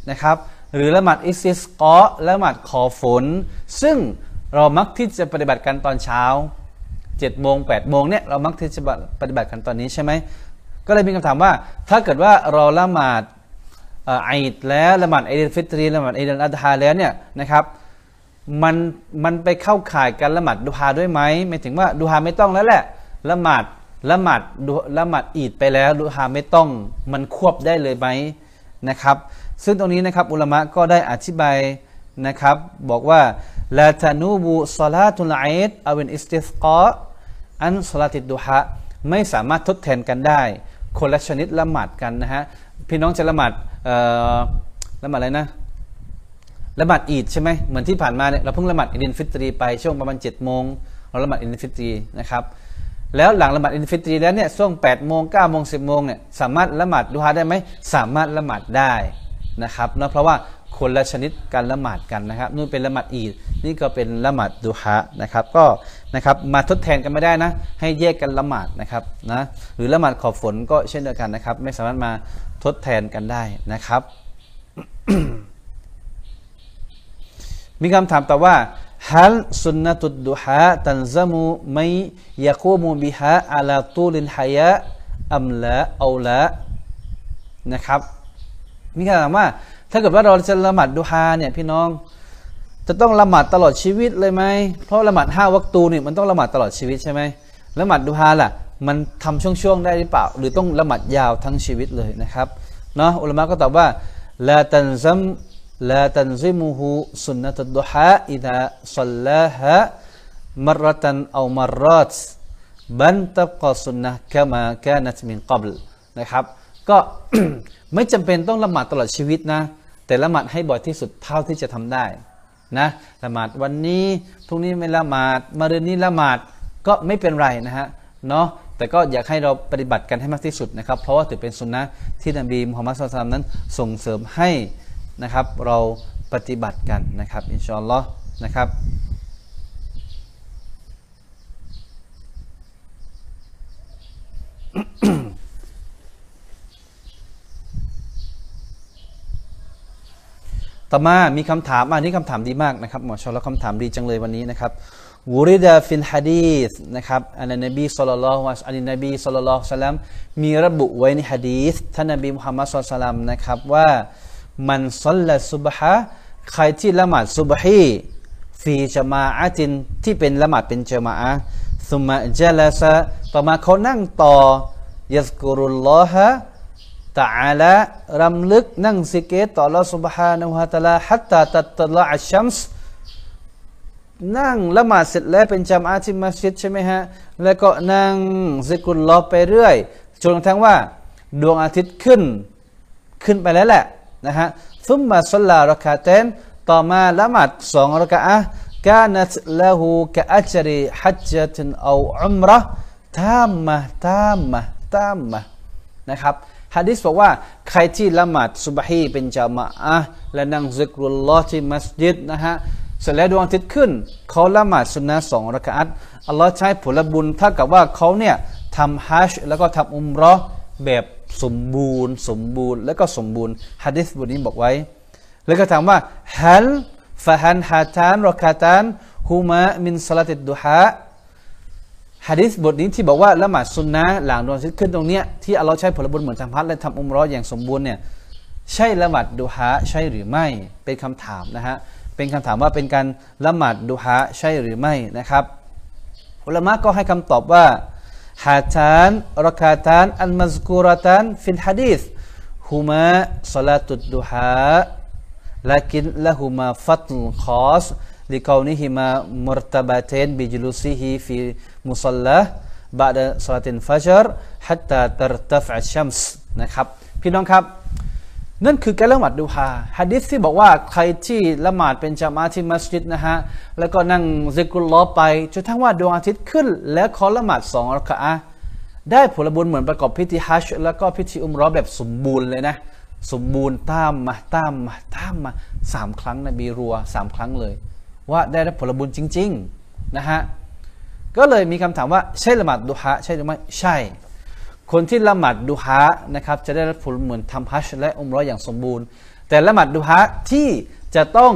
นะครับ หรือละหมาดอิสติสกอละหมาดขอฝน ซึ่ง เรามักที่จะปฏิบัติกันตอนเช้า7จ็ดโมงแปดโมงเนี่ยเรามักที่จะปฏิบัติกันตอนนี้ใช่ไหมก็เลยมีคำถามว่า ถ้าเกิดว่าเราละหมาดไอดแล้วละหมาดไอดินฟิตรีละหมาดไอดินอัดฮาแล้วเนี่ยนะครับมันมันไปเข้าข่ายการละหมาดดูฮาด้วยไหมไม่ถึงว่าดูฮาไม่ต้องแล้วแหละละหมาดละหมาดละหมาดอีดไปแล้วดูฮาไม่ต้องมันควบได้เลยไหมนะครับ ซึ่งตรงนี้นะครับอุลามะก็ได้อธิบายนะครับ บอกว่า لا تنوب صلاة العيد أو الاستسقاء عن صلاة الضحىไม่สามารถทดแทนกันได้ คนละชนิดละหมาดกันนะฮะ พี่น้องจะละหมาดละหมาดอะไรนะละหมาดอีดใช่ไหมเหมือนที่ผ่านมาเนี่ยเราเพิ่งละหมาดอินฟิตรีไปช่วงประมาณ7จ็ดโมงเราละหมาดอินฟิตรีนะครับแล้วหลังละหมาดอินฟิตรีแล้วเนี่ยช่วง8ปดโมงเก้าโมงสิบโมงเนี่ยสามารถละหมาดดูฮาได้ไหมสามารถละหมาดได้นะครับเนาะเพราะว่า คนละชนิดการละหมาดกันนะครับนู่นเป็นละหมาดอีดนี่ก็เป็นละหมาดดูฮะนะครับ ก็นะครับมาทดแทนกันไม่ได้นะ ให้แยกกันละหมาดนะครับนะหรือละหมาดขอบฝนก็เช่นเดียวกันนะครับ ไม่สามารถมาทดแทนกันได้นะครับ มีคำถามต่อว่าฮัลสุนนตุดดุฮะตันซามูไม่ยาคูมูบิฮะอาลาตูลินฮายะอัมละเอาละนะครับ มีคำถามว่า ถ้าเกิดว่าเราจะละหมาดดูฮาเนี่ยพี่น้อง จะต้องละหมาดตลอดชีวิตเลยไหมเพราะละหมาดห้าวัตูเนี่ยมันต้องละหมาดตลอดชีวิตใช่ไหมละหมาดดูฮาล่ะ มันทำช่วงๆได้หรือเปล่า หรือต้องละหมาดยาวทั้งชีวิตเลยนะครับเนาะอุลามะก็ตอบว่าละตันซัมละตันซิมูฮูสุนนะตุดูฮาอิดะซัลลาฮะมรตันเอามรรตบันตับกอสุนนะกามากานัตมินกับลนะครับ ก็ไม่จำเป็นต้องละหมาดตลอดชีวิตนะ แต่ละหมาดให้บ่อยที่สุดเท่าที่จะทำได้นะละหมาดวันนี้พรุ่งนี้ไม่ละหมาดมาเรืนนี้ละหมาดก็ไม่เป็นไรนะฮะเนาะแต่ก็อยากให้เราปฏิบัติกันให้มากที่สุดนะครับ เพราะว่าถือเป็นสุนนะที่นบีมุฮัมมัดสุลตัมนั้นส่งเสริมให้นะครับ เราปฏิบัติกันนะครับ อินชาอัลลอฮ์นะครับ ต่อมามีคำถามอันนี้คำถามดีมากนะครับหมอชอลคำถามดีจังเลยวันนี้นะครับورد في الحديثนะครับعن النبي صلى الله عن النبي صلى الله عليه وسلمมีระบุไว้ในฮะดีสท่านนบีมุฮัมมัดสุลลัมนะครับว่าمن صلى الصبحใครที่ละหมาดซุบฮีفي جماعةที่เป็นละหมาดเป็นจมาอะثم جلسต่อมาเขานั่งต่อيذكر الله تعالىรำลึกนั่งสิเกตต่อละสุบฮานุฮะตะลาฮัตตาตัตลาอัชัมส์นั่งละหมาดเสร็จแล้วเป็นจำอาที่มัสยิดใช่ไหมฮะ แล้วก็นั่งสิกุลลอไปเรื่อยจนกระทั่งว่า ดวงอาทิตย์ขึ้นขึ้นไปแล้วแหละนะฮะซุมมาสลาระคาเตนต่อมาละหมาดสองระกะอะกานัตละหูกะอัจรีฮัจจัตินเอาอุมรห์ตามมาตามมาตามมานะครับ ฮะดิษบอกว่าใครที่ละหมาดสุบฮีเป็นจามะอะและนั่งซิกรุลลอฮ์ที่มัสยิดนะฮะเสร็จแล้วดวงอาทิตย์ขึ้น เขาละหมาดสุนนะสองรักอัตอัลลอฮ์ใช้ผลบุญเท่ากับว่าเขาเนี่ยทำฮัจแล้วก็ทำอุมรอแบบสมบูรณ์ สมบูรณ์ แล้วก็สมบูรณ์ฮะดิษบทนี้บอกไว้ แล้วก็ถามว่าฮัลฟะฮันฮาตานรอกาตานฮูมามินสลาติดดุฮะ ฮะดิษบทนี้ที่บอกว่าละหมาดซุนนะหลังดวงอาทิตขึ้นตรงเนี้ยที่อัลลอฮ์ใช้ผลบุญเหมือนทำพัดและทำอุมร้อยอย่างสมบูรณ์เนี่ยใช่ละหมาดดูฮะใช่หรือไม่เป็นคำถามนะฮะเป็นคำถามว่าเป็นการละหมาดดูฮะใช่หรือไม่นะครับอุลามะก็ให้คำตอบว่าهاتان الركعتان المذكورتان في الحديث هما صلاة الضحى لكن لهما فضل خاص لكونهما مرتبطتين بجلوسه في مصلاه بعدะครับพี่น้องครับ นั่นคือการละหมาดดูฮาฮะดิษที่บอกว่าใครที่ละหมาดเป็นจามาที่มัสยิดนะฮะแล้วก็นั่งซิกุลลอไปจนทั้งว่าดวงอาทิตย์ขึ้น แล้วขอละหมาดสองรักอะได้ผลบุญเหมือนประกอบพิธีฮัจญ์แล้วก็พิธีอุมรอแบบสมบูรณ์เลยนะสมบูรณ์ตามมาตามมาตามมาสามครั้งนะบีรัวสามครั้งเลย ว่าได้รับผลบุญจริง ๆ นะฮะ ก็เลยมีคำถามว่าใช่ละหมาดดุฮะใช่หรือไม่ใช่ คนที่ละหมาดดุฮะนะครับจะได้รับผลเหมือนทำฮัจและอุมรออย่างสมบูรณ์ แต่ละหมาดดุฮะที่จะต้อง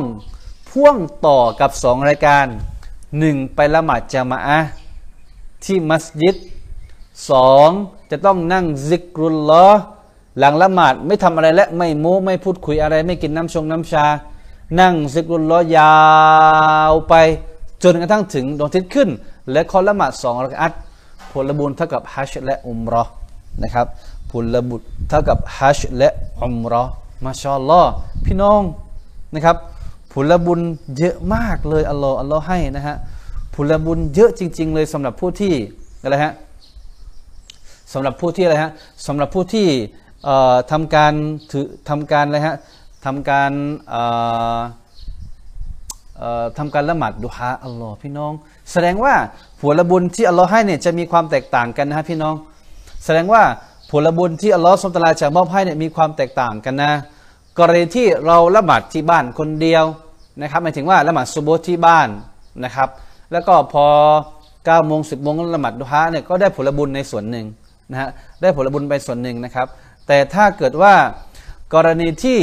พ่วงต่อกับสองรายการหนึ่งไปละหมาดจามะอะที่มัสยิดสองจะต้องนั่งซิกรุลลอหลังละหมาดไม่ทำอะไรและไม่โม้ไม่พูดคุยอะไร ไม่กินน้ำชงน้ำชา นั่งซิกรุลลอยาวไป จนกระทั่งถึงดวงอาทิตย์ขึ้น และคอละหมาดสองรักอัตผลบุญเท่ากับฮัจและอุมรอนะครับผลบุญเท่ากับฮัจและอุมรอมาชาอัลลอฮ์พี่น้องนะครับผลบุญเยอะมากเลยอัลลอฮ์อัลลอฮ์ให้นะฮะผลบุญเยอะจริง ๆ เลยสำหรับผู้ที่อะไรฮะสำหรับผู้ที่อะไรฮะสำหรับผู้ที่ทำการถือทำการอะไรฮะทำการทำการละหมาดดุฮาอัลลอฮ์พี่น้อง แสดงว่าผลบุญที่อัลลอฮ์ให้เนี่ยจะมีความแตกต่างกันนะฮะพี่น้อง แสดงว่าผลบุญที่อัลลอฮ์สมตลาจะมอบให้เนี่ยมีความแตกต่างกันนะ กรณีที่เราละหมาดที่บ้านคนเดียวนะครับหมายถึงว่าละหมาดซุโบที่บ้านนะครับ แล้วก็พอ9โมง10โมงละหมาดดุฮาเนี่ยก็ได้ผลบุญในส่วนหนึ่งนะฮะได้ผลบุญไปส่วนหนึ่งนะครับ แต่ถ้าเกิดว่ากรณีที่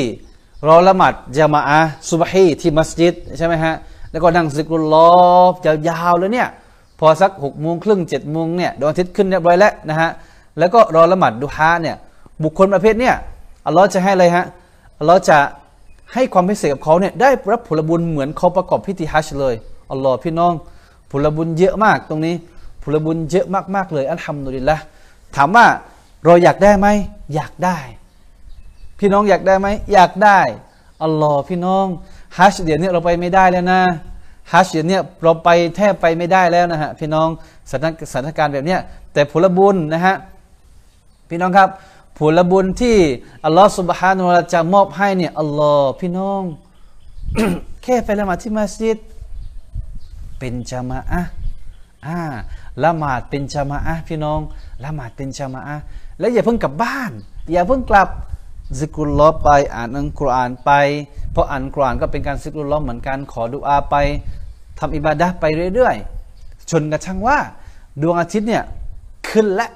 เราละหมาดจามะอะซุบฮีที่มัสยิดใช่ไหมฮะ แล้วก็นั่งซิกรุลลอบยาวๆเลยเนี่ยพอสักหกโมงครึ่งเจ็ดโมงเนี่ยดวงอาทิตย์ขึ้นเรียบร้อยแล้วนะฮะแล้วก็รอละหมาดดุฮาเนี่ยบุคคลประเภทเนี่ยอัลลอฮ์จะให้อะไรฮะอัลลอฮ์จะให้ความพิเศษกับเขาเนี่ยได้รับผลบุญเหมือนเขาประกอบพิธีฮัจญ์เลยอัลลอฮ์พี่น้อง ผลบุญเยอะมากตรงนี้ ผลบุญเยอะมากๆเลยอัลฮัมดุลิลละถามว่าเราอยากได้ไหมอยากได้ พี่น้องอยากได้ไหมอยากได้อัลลอฮ์พี่น้อง ฮัจเดี๋ยวนี้เราไปไม่ได้แล้วนะฮัจเดี๋ยวนี้เราไปแทบไปไม่ได้แล้วนะฮะพี่น้องสถานสถานการณ์แบบนี้แต่ผลบุญนะฮะพี่น้องครับผลบุญที่อัลลอฮ์สุบฮานุลจะมอบให้เนี่ยอัลลอฮ์พี่น้อง แค่ไปละหมาดที่มัสยิด เป็นจามะอะอ่าละหมาดเป็นจามะอะพี่น้องละหมาดเป็นจามะอะแล้วอย่าเพิ่งกลับบ้าน อย่าเพิ่งกลับ ซิกุลลอไปอ่านอัลกุรอานไป เพราะอ่านกุรอานก็เป็นการซิกุลลอเหมือนกันขอดุอาไปทำอิบาดะไปเรื่อยๆจนกระทั่งว่า ดวงอาทิตย์เนี่ยขึ้นและ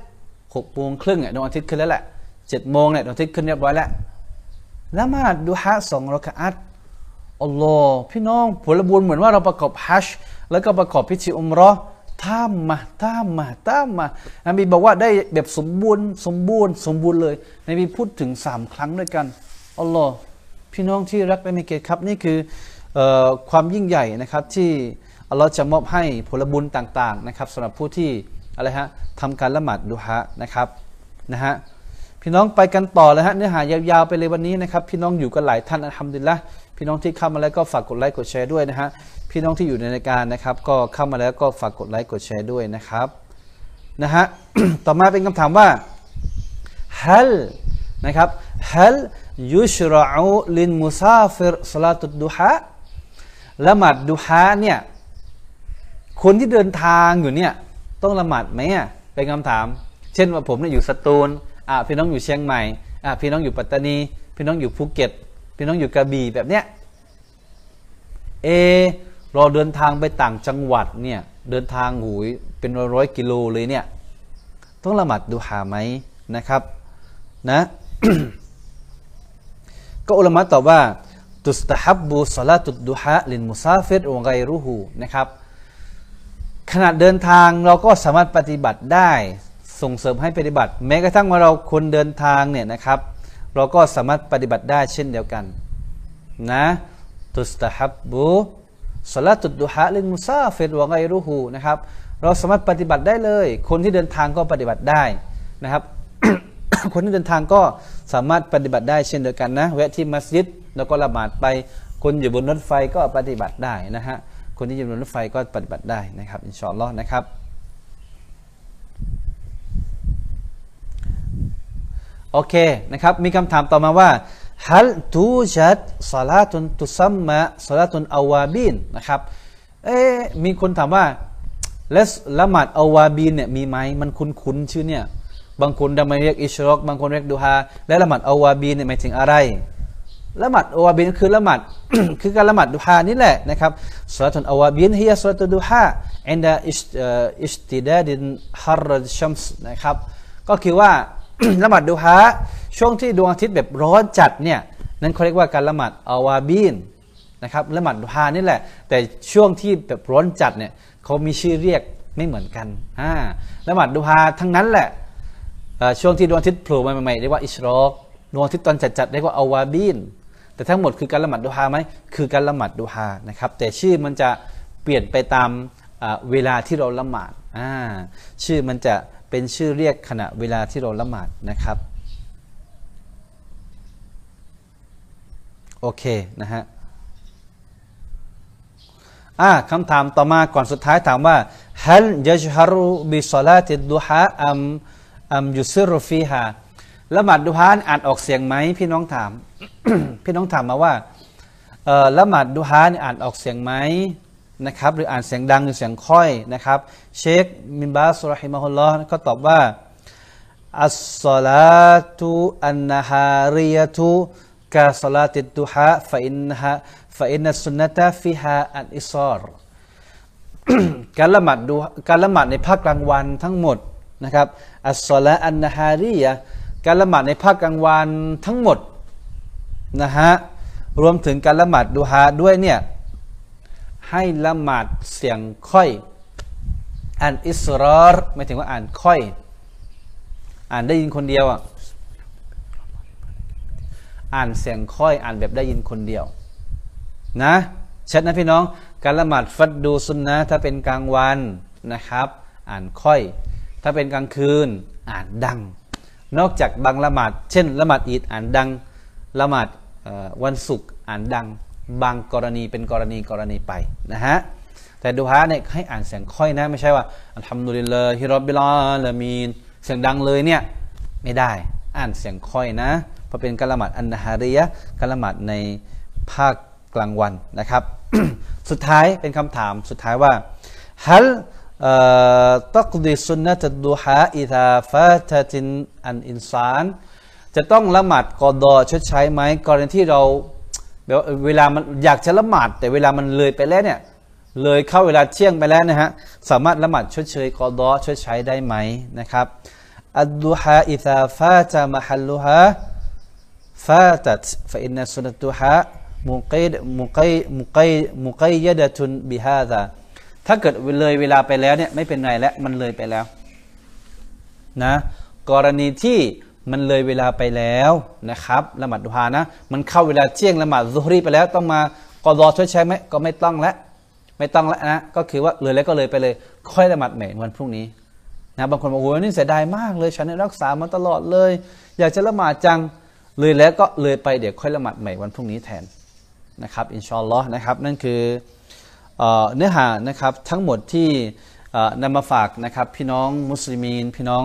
หกโมงครึ่งเนี่ยดวงอาทิตย์ขึ้นแล้วแหละเจ็ดโมงเนี่ยดวงอาทิตย์ขึ้นเรียบร้อยแล้วละมาดดูฮะสองรากอัตอัลลอฮ์พี่น้องผลบุญเหมือนว่าเราประกอบฮัจแล้วก็ประกอบพิธีอุมรอ ตามมาตามมาตามมานบีบอกว่าได้แบบสมบูรณ์สมบูรณ์สมบูรณ์เลยนบีพูดถึงสามครั้งด้วยกันอัลลอฮ์พี่น้องที่รักและมีเกียรติครับนี่คืออความยิ่งใหญ่นะครับที่อัลลอฮ์จะมอบให้ผลบุญต่างๆนะครับสำหรับผู้ที่อะไรฮะทำการละหมาดดุฮะนะครับนะฮะพี่น้องไปกันต่อเลยฮะเนื้อหายาวๆไปเลยวันนี้นะครับพี่น้องอยู่กันหลายท่านالحمد للهพี่น้องที่เข้ามาแล้วก็ฝากกดไลค์กดแชร์ด้วยนะฮะ พี่น้องที่อยู่ในรายการนะครับ ก็เข้ามาแล้วก็ฝากกดไลค์กดแชร์ด้วยนะครับนะฮะต่อมาเป็นคำถามว่าهل นะครับ هل يشرع للمسافر صلاة الضحىละหมาดดุฮะเนี่ยคนที่เดินทางอยู่เนี่ยต้องละหมาดไหมอะเป็นคำถาม เช่นว่าผมเนี่ยอยู่สตูลอ่าพี่น้องอยู่เชียงใหม่อ่าพี่น้องอยู่ปัตตานี พี่น้องอยู่ภูเก็ต พี่น้องอยู่กระบี่แบบเนี้ยเอ เราเดินทางไปต่างจังหวัดเนี่ยเดินทางหูยเป็นร้อยกิโลเลยเนี่ยต้องละหมาดดูหาไหมนะครับนะก็อุลามะตอบว่าตุสตฮับบูสลาตุดดุฮะลินมุซาฟิรวงไกรุหูนะครับขณะเดินทางเราก็สามารถปฏิบัติได้ส่งเสริมให้ปฏิบัติ แม้กระทั่งว่าเราคนเดินทางเนี่ยนะครับ เราก็สามารถปฏิบัติได้เช่นเดียวกันนะตุสตฮับบู สลาตุดดุฮะลินมุซาฟิรวงไกรุหูนะครับ เราสามารถปฏิบัติได้เลย คนที่เดินทางก็ปฏิบัติได้นะครับ คนที่เดินทางก็สามารถปฏิบัติได้เช่นเดียวกันนะแวะที่มัสยิดแล้วก็ละหมาดไป คนอยู่บนรถไฟก็ปฏิบัติได้นะฮะคนที่อยู่บนรถไฟก็ปฏิบัติได้นะครับإن شاء اللهนะครับโอเคนะครับมีคำถามต่อมาว่า هل توجد صلاة تسمى صلاة الأوابينนะครับเอ๊มีคนถามว่าและละหมาดอาวาบินเนี่ยมีไหมมันคุ้นๆชื่อเนี่ยบางคนดำมเรียกอิชรอกบางคนเรียกดูฮาและละหมาดอาวาบีนเนี่ยหมายถึงอะไรละหมาดอวาบีนคือละหมาดคือการละหมาดดูฮานี่แหละนะครับصلاة الأوابين هي صلاة الضحى عند اشتداد حر الشمسนะครับก็คือว่าละหมาดดูฮา ช่วงที่ดวงอาทิตย์แบบร้อนจัดเนี่ยนั้นเขาเรียกว่าการละหมาดอาวาบีนนะครับละหมาดดูฮานี่แหละ แต่ช่วงที่แบบร้อนจัดเนี่ยเขามีชื่อเรียกไม่เหมือนกันอ่าละหมาดดูฮาทั้งนั้นแหละช่วงที่ดวงอาทิตย์โผล่มาใหม่ๆเรียกว่าอิชรอกดวงอาทิตย์ตอนจัดๆเรียกว่าอาวาบีนแต่ทั้งหมดคือการละหมาดดูฮาไหมคือการละหมาดดูฮานะครับแต่ชื่อมันจะเปลี่ยนไปตามเวลาที่เราละหมาดชื่อมันจะเป็นชื่อเรียกขณะเวลาที่เราละหมาดนะครับ โอเคนะฮะอ่าคำถามต่อมาก่อนสุดท้ายถามว่าฮัลยัจฮารุบิซาลาติดดูฮาอัมอัมยุซิรุฟีฮาละหมาดดูฮานอ่านออกเสียงไหมพี่น้องถาม พี่น้องถามมาว่าละหมาดดูฮานอ่านออกเสียงไหมนะครับหรืออ่านเสียงดังหรือเสียงค่อยนะครับ เชคมินบาสุรฮิมะฮุลลอฮ์ก็ตอบว่าอัสซาลาตุอันนาฮาริยตุ กาสลาติดดูฮาฟะอินฮะฟะอินสุนนตะฟิฮาอันอิซอรการละหมาดดูการละหมาดในภาคกลางวันทั้งหมดนะครับอัสซาลาอันนาฮาริยะการละหมาดในภาคกลางวันทั้งหมดนะฮะรวมถึงการละหมาดดูฮาด้วยเนี่ยให้ละหมาดเสียงค่อยอ่านอิสรอรไม่ถึงว่าอ่านค่อย อ่านได้ยินคนเดียวอะ อ่านเสียงค่อยอ่านแบบได้ยินคนเดียว นะชัดนะพี่น้อง การละหมาดฟัดดูสุนนะถ้าเป็นกลางวันนะครับ อ่านค่อย ถ้าเป็นกลางคืนอ่านดัง นอกจากบางละหมาด เช่น ละหมาดอีดอ่านดัง ละหมาดวันศุกร์อ่านดัง บางกรณีเป็นกรณีกรณีไปนะฮะแต่ดูฮะเนี่ยให้อ่านเสียงค่อยนะไม่ใช่ว่าอัลฮัมดุลิลลาฮิรับบิลาลามีนเสียงดังเลยเนี่ยไม่ได้อ่านเสียงค่อยนะ เพราะเป็นการละหมาดอันนาฮาริยะกละหมาดในภาคกลางวันนะครับ สุดท้ายเป็นคำถามสุดท้ายว่าฮัลตักดีสุนนะตดูฮาอิทาฟาตตินอันอินซานจะต้องละหมาดกอดอชดใช้ไหมกรณีที่เราเวลามันอยากจะละหมาด แต่เวลามันเลยไปแล้วเนี่ยเลยเข้าเวลาเที่ยงไปแล้วนะฮะสามารถละหมาดชดเชยกอดอชดใช้ได้ไหมนะครับอัดดูฮาอิทาฟาตามะฮัลลุฮา ฟาตัดฟอินนัสุนตุฮามุกัยมุกัยมุกัยมุกัยยดะตุนบิฮาซาถ้าเกิดเลยเวลาไปแล้วเนี่ยไม่เป็นไรแล้วมันเลยไปแล้วนะกรณีที่มันเลยเวลาไปแล้วนะครับละหมาดดุฮานะ มันเข้าเวลาเที่ยงละหมาดซุฮรีไปแล้วต้องมากอดอช่วยใช้ไหมก็ไม่ต้องแล้วไม่ต้องแล้วนะก็คือว่าเลยแล้วก็เลยไปเลย ค่อยละหมาดใหม่วันพรุ่งนี้นะบางคนบอกโอ้ยนี่เสียดายมากเลย ฉันรักษามาตลอดเลย อยากจะละหมาดจัง เลยแล้วก็เลยไปเดี๋ยวค่อยละหมาดใหม่วันพรุ่งนี้แทนนะครับอินชอนลอนะครับนั่นคือเนื้อหานะครับทั้งหมดที่นำมาฝากนะครับพี่น้องมุสลิมีน พี่น้อง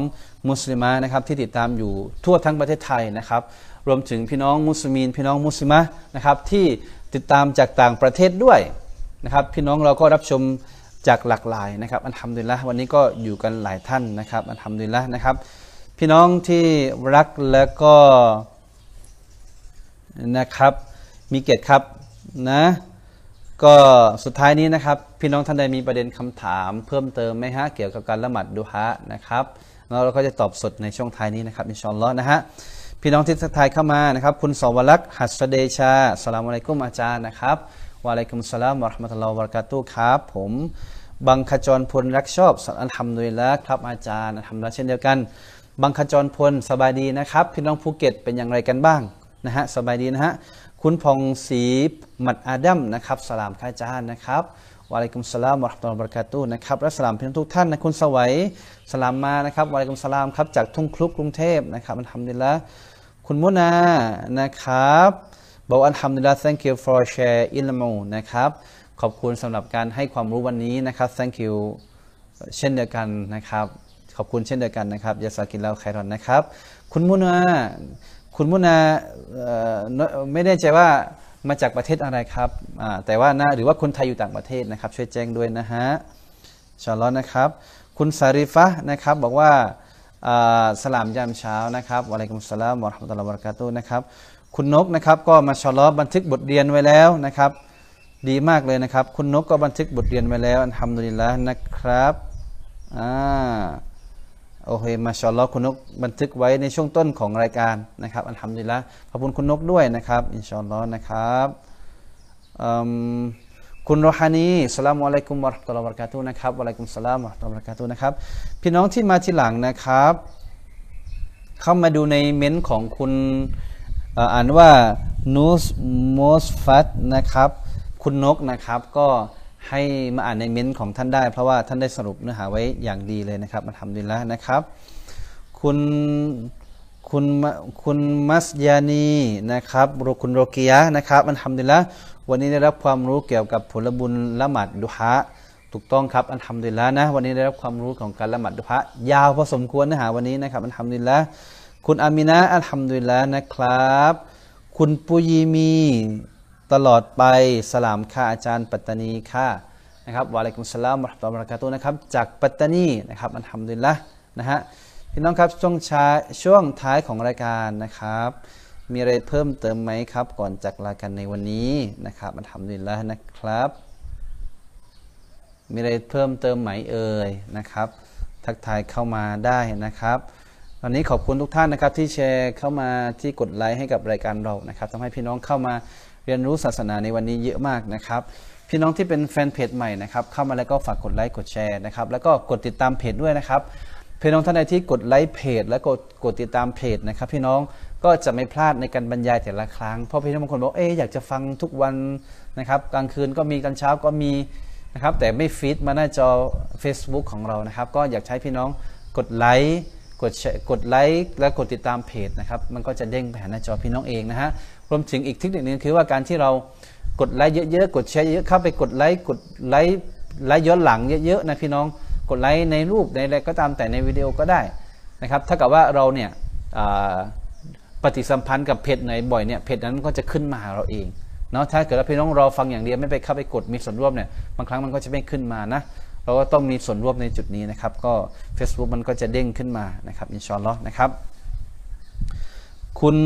มุสลิมานะครับที่ติดตามอยู่ทั่วทั้งประเทศไทยนะครับรวมถึงพี่น้องมุสลิมีนพี่น้องมุสลิมะนะครับที่ติดตามจากต่างประเทศด้วยนะครับพี่น้องเราก็รับชมจากหลากหลายนะครับอันทำดีละวันนี้ก็อยู่กันหลายท่านนะครับอันทำดีละนะครับพี่น้องที่รักแล้วก็ นะครับ มีเกียรติครับนะก็สุดท้ายนี้นะครับ พี่น้องท่านใดมีประเด็นคำถาม เพิ่มเติมไหมฮะเกี่ยวกับการละหมาดดูฮะนะครับแล้วเราก็จะตอบสดในช่วงท้ายนี้นะครับอินชอนล้อนะฮะพี่น้องที่ทักทายเข้ามานะครับ คุณสวรักษ์หัสเดชาสลามอะลัยกุมอาจารย์นะครับวะอะลัยกุมสลามวะราะห์มะตุลลอฮ์วะบะเราะกาตุครับ ผมบังขจรพลรักชอบอัลฮัมดุลิลละครับอาจารย์อัลฮัมดุลิลละเช่นเดียวกัน บังขจรพลสบายดีนะครับ พี่น้องภูเก็ตเป็นอย่างไรกันบ้าง นะฮะสบายดีนะฮะคุณพองศรีหมัดอาดัมนะครับสลามข้าอาจารย์นะครับวะอะลัยกุมสลามวะรามตุลลอฮ์วะบะเราะกาตุนะครับและสลามพี่น้องทุกท่านนะคุณสวัยสลามมานะครับวะอะลัยกุมสลามครับจากทุ่งครุกกรุงเทพนะครับอัลฮัมดุลิละคุณมุนานะครับบอกอัลฮัมดุลิละ thank you for share อิลมูนะครับขอบคุณสำหรับการให้ความรู้วันนี้นะครับ thank you เช่นเดียวกันนะครับ ขอบคุณเช่นเดียวกันนะครับยาสากินเราไครอนนะครับ คุณมุนา คุณมุนาไม่แน่ใจว่ามาจากประเทศอะไรครับ แต่ว่านะหรือว่าคนไทยอยู่ต่างประเทศนะครับ ช่วยแจ้งด้วยนะฮะชาลอนนะครับ คุณสาริฟะนะครับบอกว่าสลามยามเช้านะครับวะลัยกุมสลามวะราะห์มะตุลลอฮ์วะบะเราะกาตุนะครับ คุณนกนะครับก็มาชาลอบันทึกบทเรียนไว้แล้วนะครับ ดีมากเลยนะครับ คุณนกก็บันทึกบทเรียนไว้แล้วอันทำดุลิลละนะครับอ่า โอเคมาชอลลอคุณนกบันทึกไว้ในช่วงต้นของรายการนะครับอันทำดีละขอบคุณคุณนกด้วยนะครับอินชอนลอนะครับคุณโรฮานีสลามอะลัยกุมวะราะห์มะตุลลอฮ์วะบะราะกาตุนะครับวะอะลัยกุมสลามวะราะห์มะตุลลอฮ์วะบะราะกาตุนะครับ พี่น้องที่มาทีหลังนะครับ เข้ามาดูในเม้นของคุณอ่านว่านูสโมสฟัตนะครับ คุณนกนะครับก็ ให้มาอ่านในเม้นของท่านได้ เพราะว่าท่านได้สรุปเนื้อหาไว้อย่างดีเลยนะครับมาทำดีแล้วนะครับ คุณคุณคุณมัสยานีนะครับรคุณโรกิยะนะครับมันทำดีแล้ววันนี้ได้รับความรู้เกี่ยวกับผลบุญละหมาดดุฮะถูกต้องครับอันทำดีแล้วนะวันนี้ได้รับความรู้ของการละหมาดดุฮะยาวพอสมควรเนื้อหาวันนี้นะครับอันทำดีแล้วคุณอามินะอันทำดีแล้วนะครับ คุณปุยีมี ตลอดไปสลามค่ะอาจารย์ปัตตานีค่ะนะครับวะลัยกุมสลามราะห์มตุลลอฮ์วะบราะกาตุนะครับจากปัตตานีนะครับอันทำดุลิลละนะฮะพี่น้องครับช่วงช้าช่วงท้ายของรายการนะครับ มีอะไรเพิ่มเติมไหมครับ ก่อนจากลากันในวันนี้นะครับอันทำดุลิลละนะครับ มีอะไรเพิ่มเติมไหมเอ่ยนะครับ ทักทายเข้ามาได้นะครับตอนนี้ขอบคุณทุกท่านนะครับที่แชร์เข้ามาที่กดไลค์ให้กับรายการเรานะครับทำให้พี่น้องเข้ามา เรียนรู้ศาสนาในวันนี้เยอะมากนะครับ พี่น้องที่เป็นแฟนเพจใหม่นะครับเข้ามาแล้วก็ฝากกดไลค์กดแชร์นะครับแล้วก็กดติดตามเพจด้วยนะครับพี่น้องท่านใดที่กดไลค์เพจ และกดกดติดตามเพจนะครับ พี่น้องก็จะไม่พลาดในการบรรยายแต่ละครั้งเพราะพี่น้องบางคนบอกเอ๊อยากจะฟังทุกวันนะครับกลางคืนก็มีกลางเช้าก็มีนะครับแต่ไม่ฟีดมาหน้าจอ Facebook ของเรานะครับ ก็อยากใช้พี่น้องกดไลค์กดกดไลค์และกดติดตามเพจนะครับ มันก็จะเด้งไปหาหน้าจอพี่น้องเองนะฮะ รวมถึงอีกเทคนิคนึงคือว่าการที่เรากดไลค์เยอะๆ กดแชร์เยอะเข้าไปกดไลค์กดไลค์ไลค์ย้อนหลังเยอะๆนะพี่น้องกดไลค์ในรูปในอะไรก็ตามแต่ในวิดีโอก็ได้นะครับถ้ากับว่าเราเนี่ยปฏิสัมพันธ์กับเพจไหนบ่อยเนี่ยเพจนั้นก็จะขึ้นมาหาเราเองเนาะถ้าเกิดว่าพี่น้องรอฟังอย่างเดียวไม่ไปเข้าไปกดมีส่วนร่วมเนี่ยบางครั้งมันก็จะไม่ขึ้นมานะเราก็ต้องมีส่วนร่วมในจุดนี้นะครับ ก็ Facebook มันก็จะเด้งขึ้นมานะครับอินชอนล้อนะครับ คุณ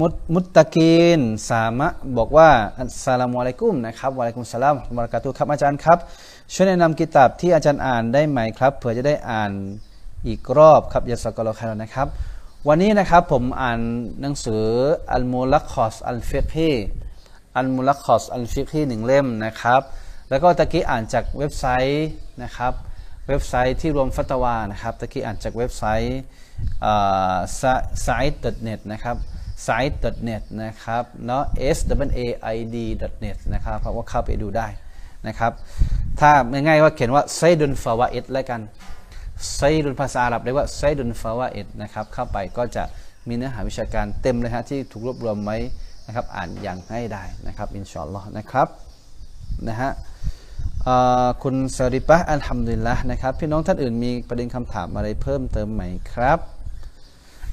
มุตมุตตะกีนสามะบอกว่าالسلام عليكمนะครับوعليكم السلام وبركاتهครับอาจารย์ครับ ช่วยแนะนำกิตาบที่อาจารย์อ่านได้ไหมครับเผื่อจะได้อ่านอีกรอบครับجزاك الله خيراนะครับ วันนี้นะครับผมอ่านหนังสือالملخص الفقهي الملخص الفقهيหนึ่งเล่มนะครับ แล้วก็ตะกี้อ่านจากเว็บไซต์นะครับ เว็บไซต์ที่รวมฟัตวานะครับตะกี้อ่านจากเว็บไซต์ site.net นะครับ site.net นะครับเนาะ s w a i d net นะครับเพราะว่าเข้าไปดูได้นะครับ ถ้าง่ายๆว่าเขียนว่าไซดุนฟาวาเอตแล้วกันไซดุนภาษาอาหรับเรียกว่าไซดุนฟาวาเอตนะครับเข้าไปก็จะมีเนื้อหาวิชาการเต็มเลยฮะที่ถูกรวบรวมไว้นะครับอ่านอย่างง่ายได้นะครับอินชอนลอนะครับนะฮะคุณสริปะอัลฮัมดุลิลละนะครับพี่น้องท่านอื่นมีประเด็นคำถามอะไรเพิ่มเติมไหมครับ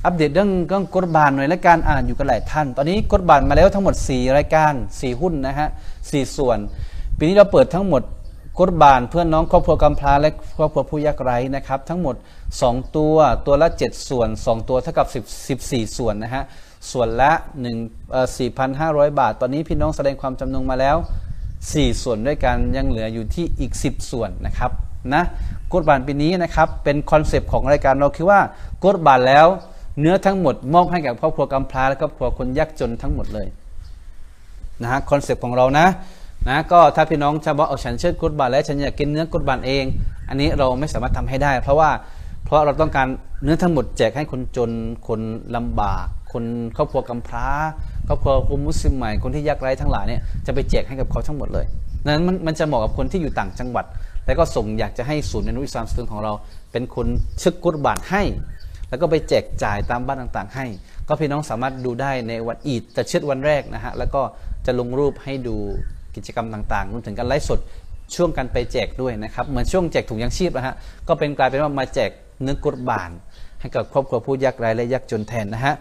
อัปเดตเรื่องเรื่องกฎบานหน่อยและการอ่านอยู่กันหลายท่าน ตอนนี้กฎบานมาแล้วทั้งหมด 4 รายการ 4 หุ้นนะฮะสส่วน ปีนี้เราเปิดทั้งหมดกุรบานเพื่อนน้องครอบครัวกำพร้าและครอบครัวผู้ยากไร้นะครับทั้งหมด 2 ตัวตัวละ 7 ส่วน 2 ตัวเท่ากับ10 14 ส่วนนะฮะส่วนละ1เอ่อ4,500 บาท ตอนนี้พี่น้องแสดงความจำนงมาแล้ว 4 ส่วนด้วยกันยังเหลืออยู่ที่อีก 10 ส่วนนะครับนะกุรบานปีนี้นะครับเป็นคอนเซปต์ของรายการเราคือว่ากุรบานแล้ว เนื้อทั้งหมดมอบให้กับครอบครัวกำพร้าและครอบครัวคนยากจนทั้งหมดเลยนะฮะคอนเซปต์ของเรานะนะก็ถ้าพี่น้องจะบอกเอาฉันเชือดกุรบานและฉันอยากกินเนื้อกุรบานเอง อันนี้เราไม่สามารถทำให้ได้ เพราะว่าเพราะเราต้องการเนื้อทั้งหมดแจกให้คนจนคนลำบาก คนครอบครัวกำพร้าครอบครัวคนมุสลิมใหม่คนที่ยากไร้ทั้งหลายเนี่ยจะไปแจกให้กับเขาทั้งหมดเลยนั้นมันมันจะเหมาะกับคนที่อยู่ต่างจังหวัด แล้วก็ส่งอยากจะให้ศูนย์เรียนรู้อิสลามสตูนของเรา เป็นคนชึกกุศบานให้ แล้วก็ไปแจกจ่ายตามบ้านต่างๆ ให้ ก็พี่น้องสามารถดูได้ในวันอีดจะเชิดวันแรกนะฮะแล้วก็จะลงรูปให้ดูกิจกรรมต่างๆรวมถึงการไลฟ์สดช่วงการไปแจกด้วยนะครับเหมือนช่วงแจกถุงยังชีพนะฮะก็เป็นกลายเป็นว่ามาแจกเนื้อกุรบาน ให้กับครอบครัวผู้ยากไร้และยากจนแทนนะฮะ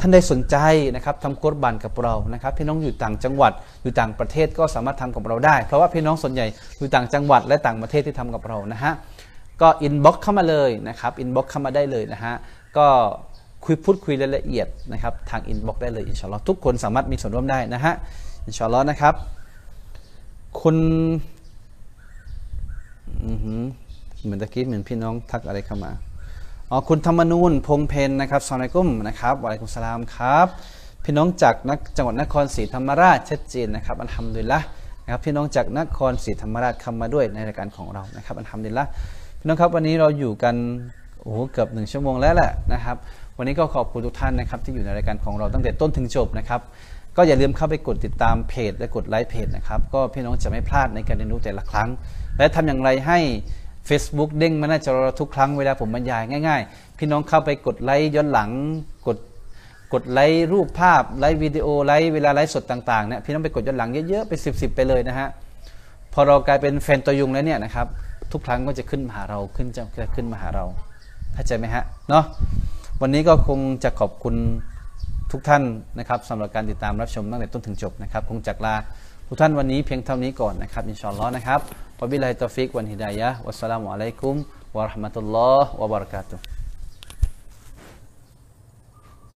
ท่านใดสนใจนะครับทำกุรบานกับเรานะครับพี่น้องอยู่ต่างจังหวัดอยู่ต่างประเทศก็สามารถทำกับเราได้ เพราะว่าพี่น้องส่วนใหญ่อยู่ต่างจังหวัดและต่างประเทศที่ทำกับเรานะฮะ ก็ inbox เข้ามาเลยนะครับ inbox เข้ามาได้เลยนะฮะก็คุยพูดคุยรายละเอียดนะครับทาง inbox ได้เลย إن شاء اللهทุกคนสามารถมีส่วนร่วมได้นะฮะإن شاء اللهนะครับ คุณเหมือนตะกี้เหมือนพี่น้องทักอะไรเข้ามาอ๋อคุณธรรมนูนพงเพนนะครับสลามอกุมนะครับวะอะลัยกุมสลามครับ พี่น้องจากนักจังหวัดนครศรีธรรมราชชัดเจนนะครับอัลฮัมดุลละนะครับพี่น้องจากนครศรีธรรมราชเข้ามาด้วยในรายการของเรานะครับอัลฮัมดุลละ พี่น้องครับวันนี้เราอยู่กันโอ้โหเกือบหนึ่งชั่วโมงแล้วแหละนะครับ วันนี้ก็ขอบคุณทุกท่านนะครับที่อยู่ในรายการของเราตั้งแต่ต้นถึงจบนะครับ ก็อย่าลืมเข้าไปกดติดตามเพจและกดไลค์เพจนะครับก็พี่น้องจะไม่พลาดในการเรียนรู้แต่ละครั้ง และทำอย่างไรให้ Facebook เด้งมาหน้าจอเราทุกครั้งเวลาผมบรรยายง่ายๆ พี่น้องเข้าไปกดไลค์ย้อนหลังกดกดไลค์รูปภาพไลค์วิดีโอไลค์เวลาไลฟ์สดต่างๆเนี่ยพี่น้องไปกดย้อนหลังเยอะๆไปสิบๆไปเลยนะฮะพอเรากลายเป็นแฟนตัวยงแล้วเนี่ยนะครับ ทุกครั้งก็จะขึ้นมาหาเราขึ้นจะขึ้นมาหาเราเข้าใจไหมฮะเนาะวันนี้ก็คงจะขอบคุณทุกท่านนะครับสำหรับการติดตามรับชมตั้งแต่ต้นถึงจบนะครับ คงจากลาทุกท่านวันนี้เพียงเท่านี้ก่อนนะครับอินชอนล้อนะครับวะบิลัยตอฟิกวันฮิดายะวัสสลามุอะลัยกุมวะราะห์มะตุลลอฮ์วะบะเราะกาตุฮ์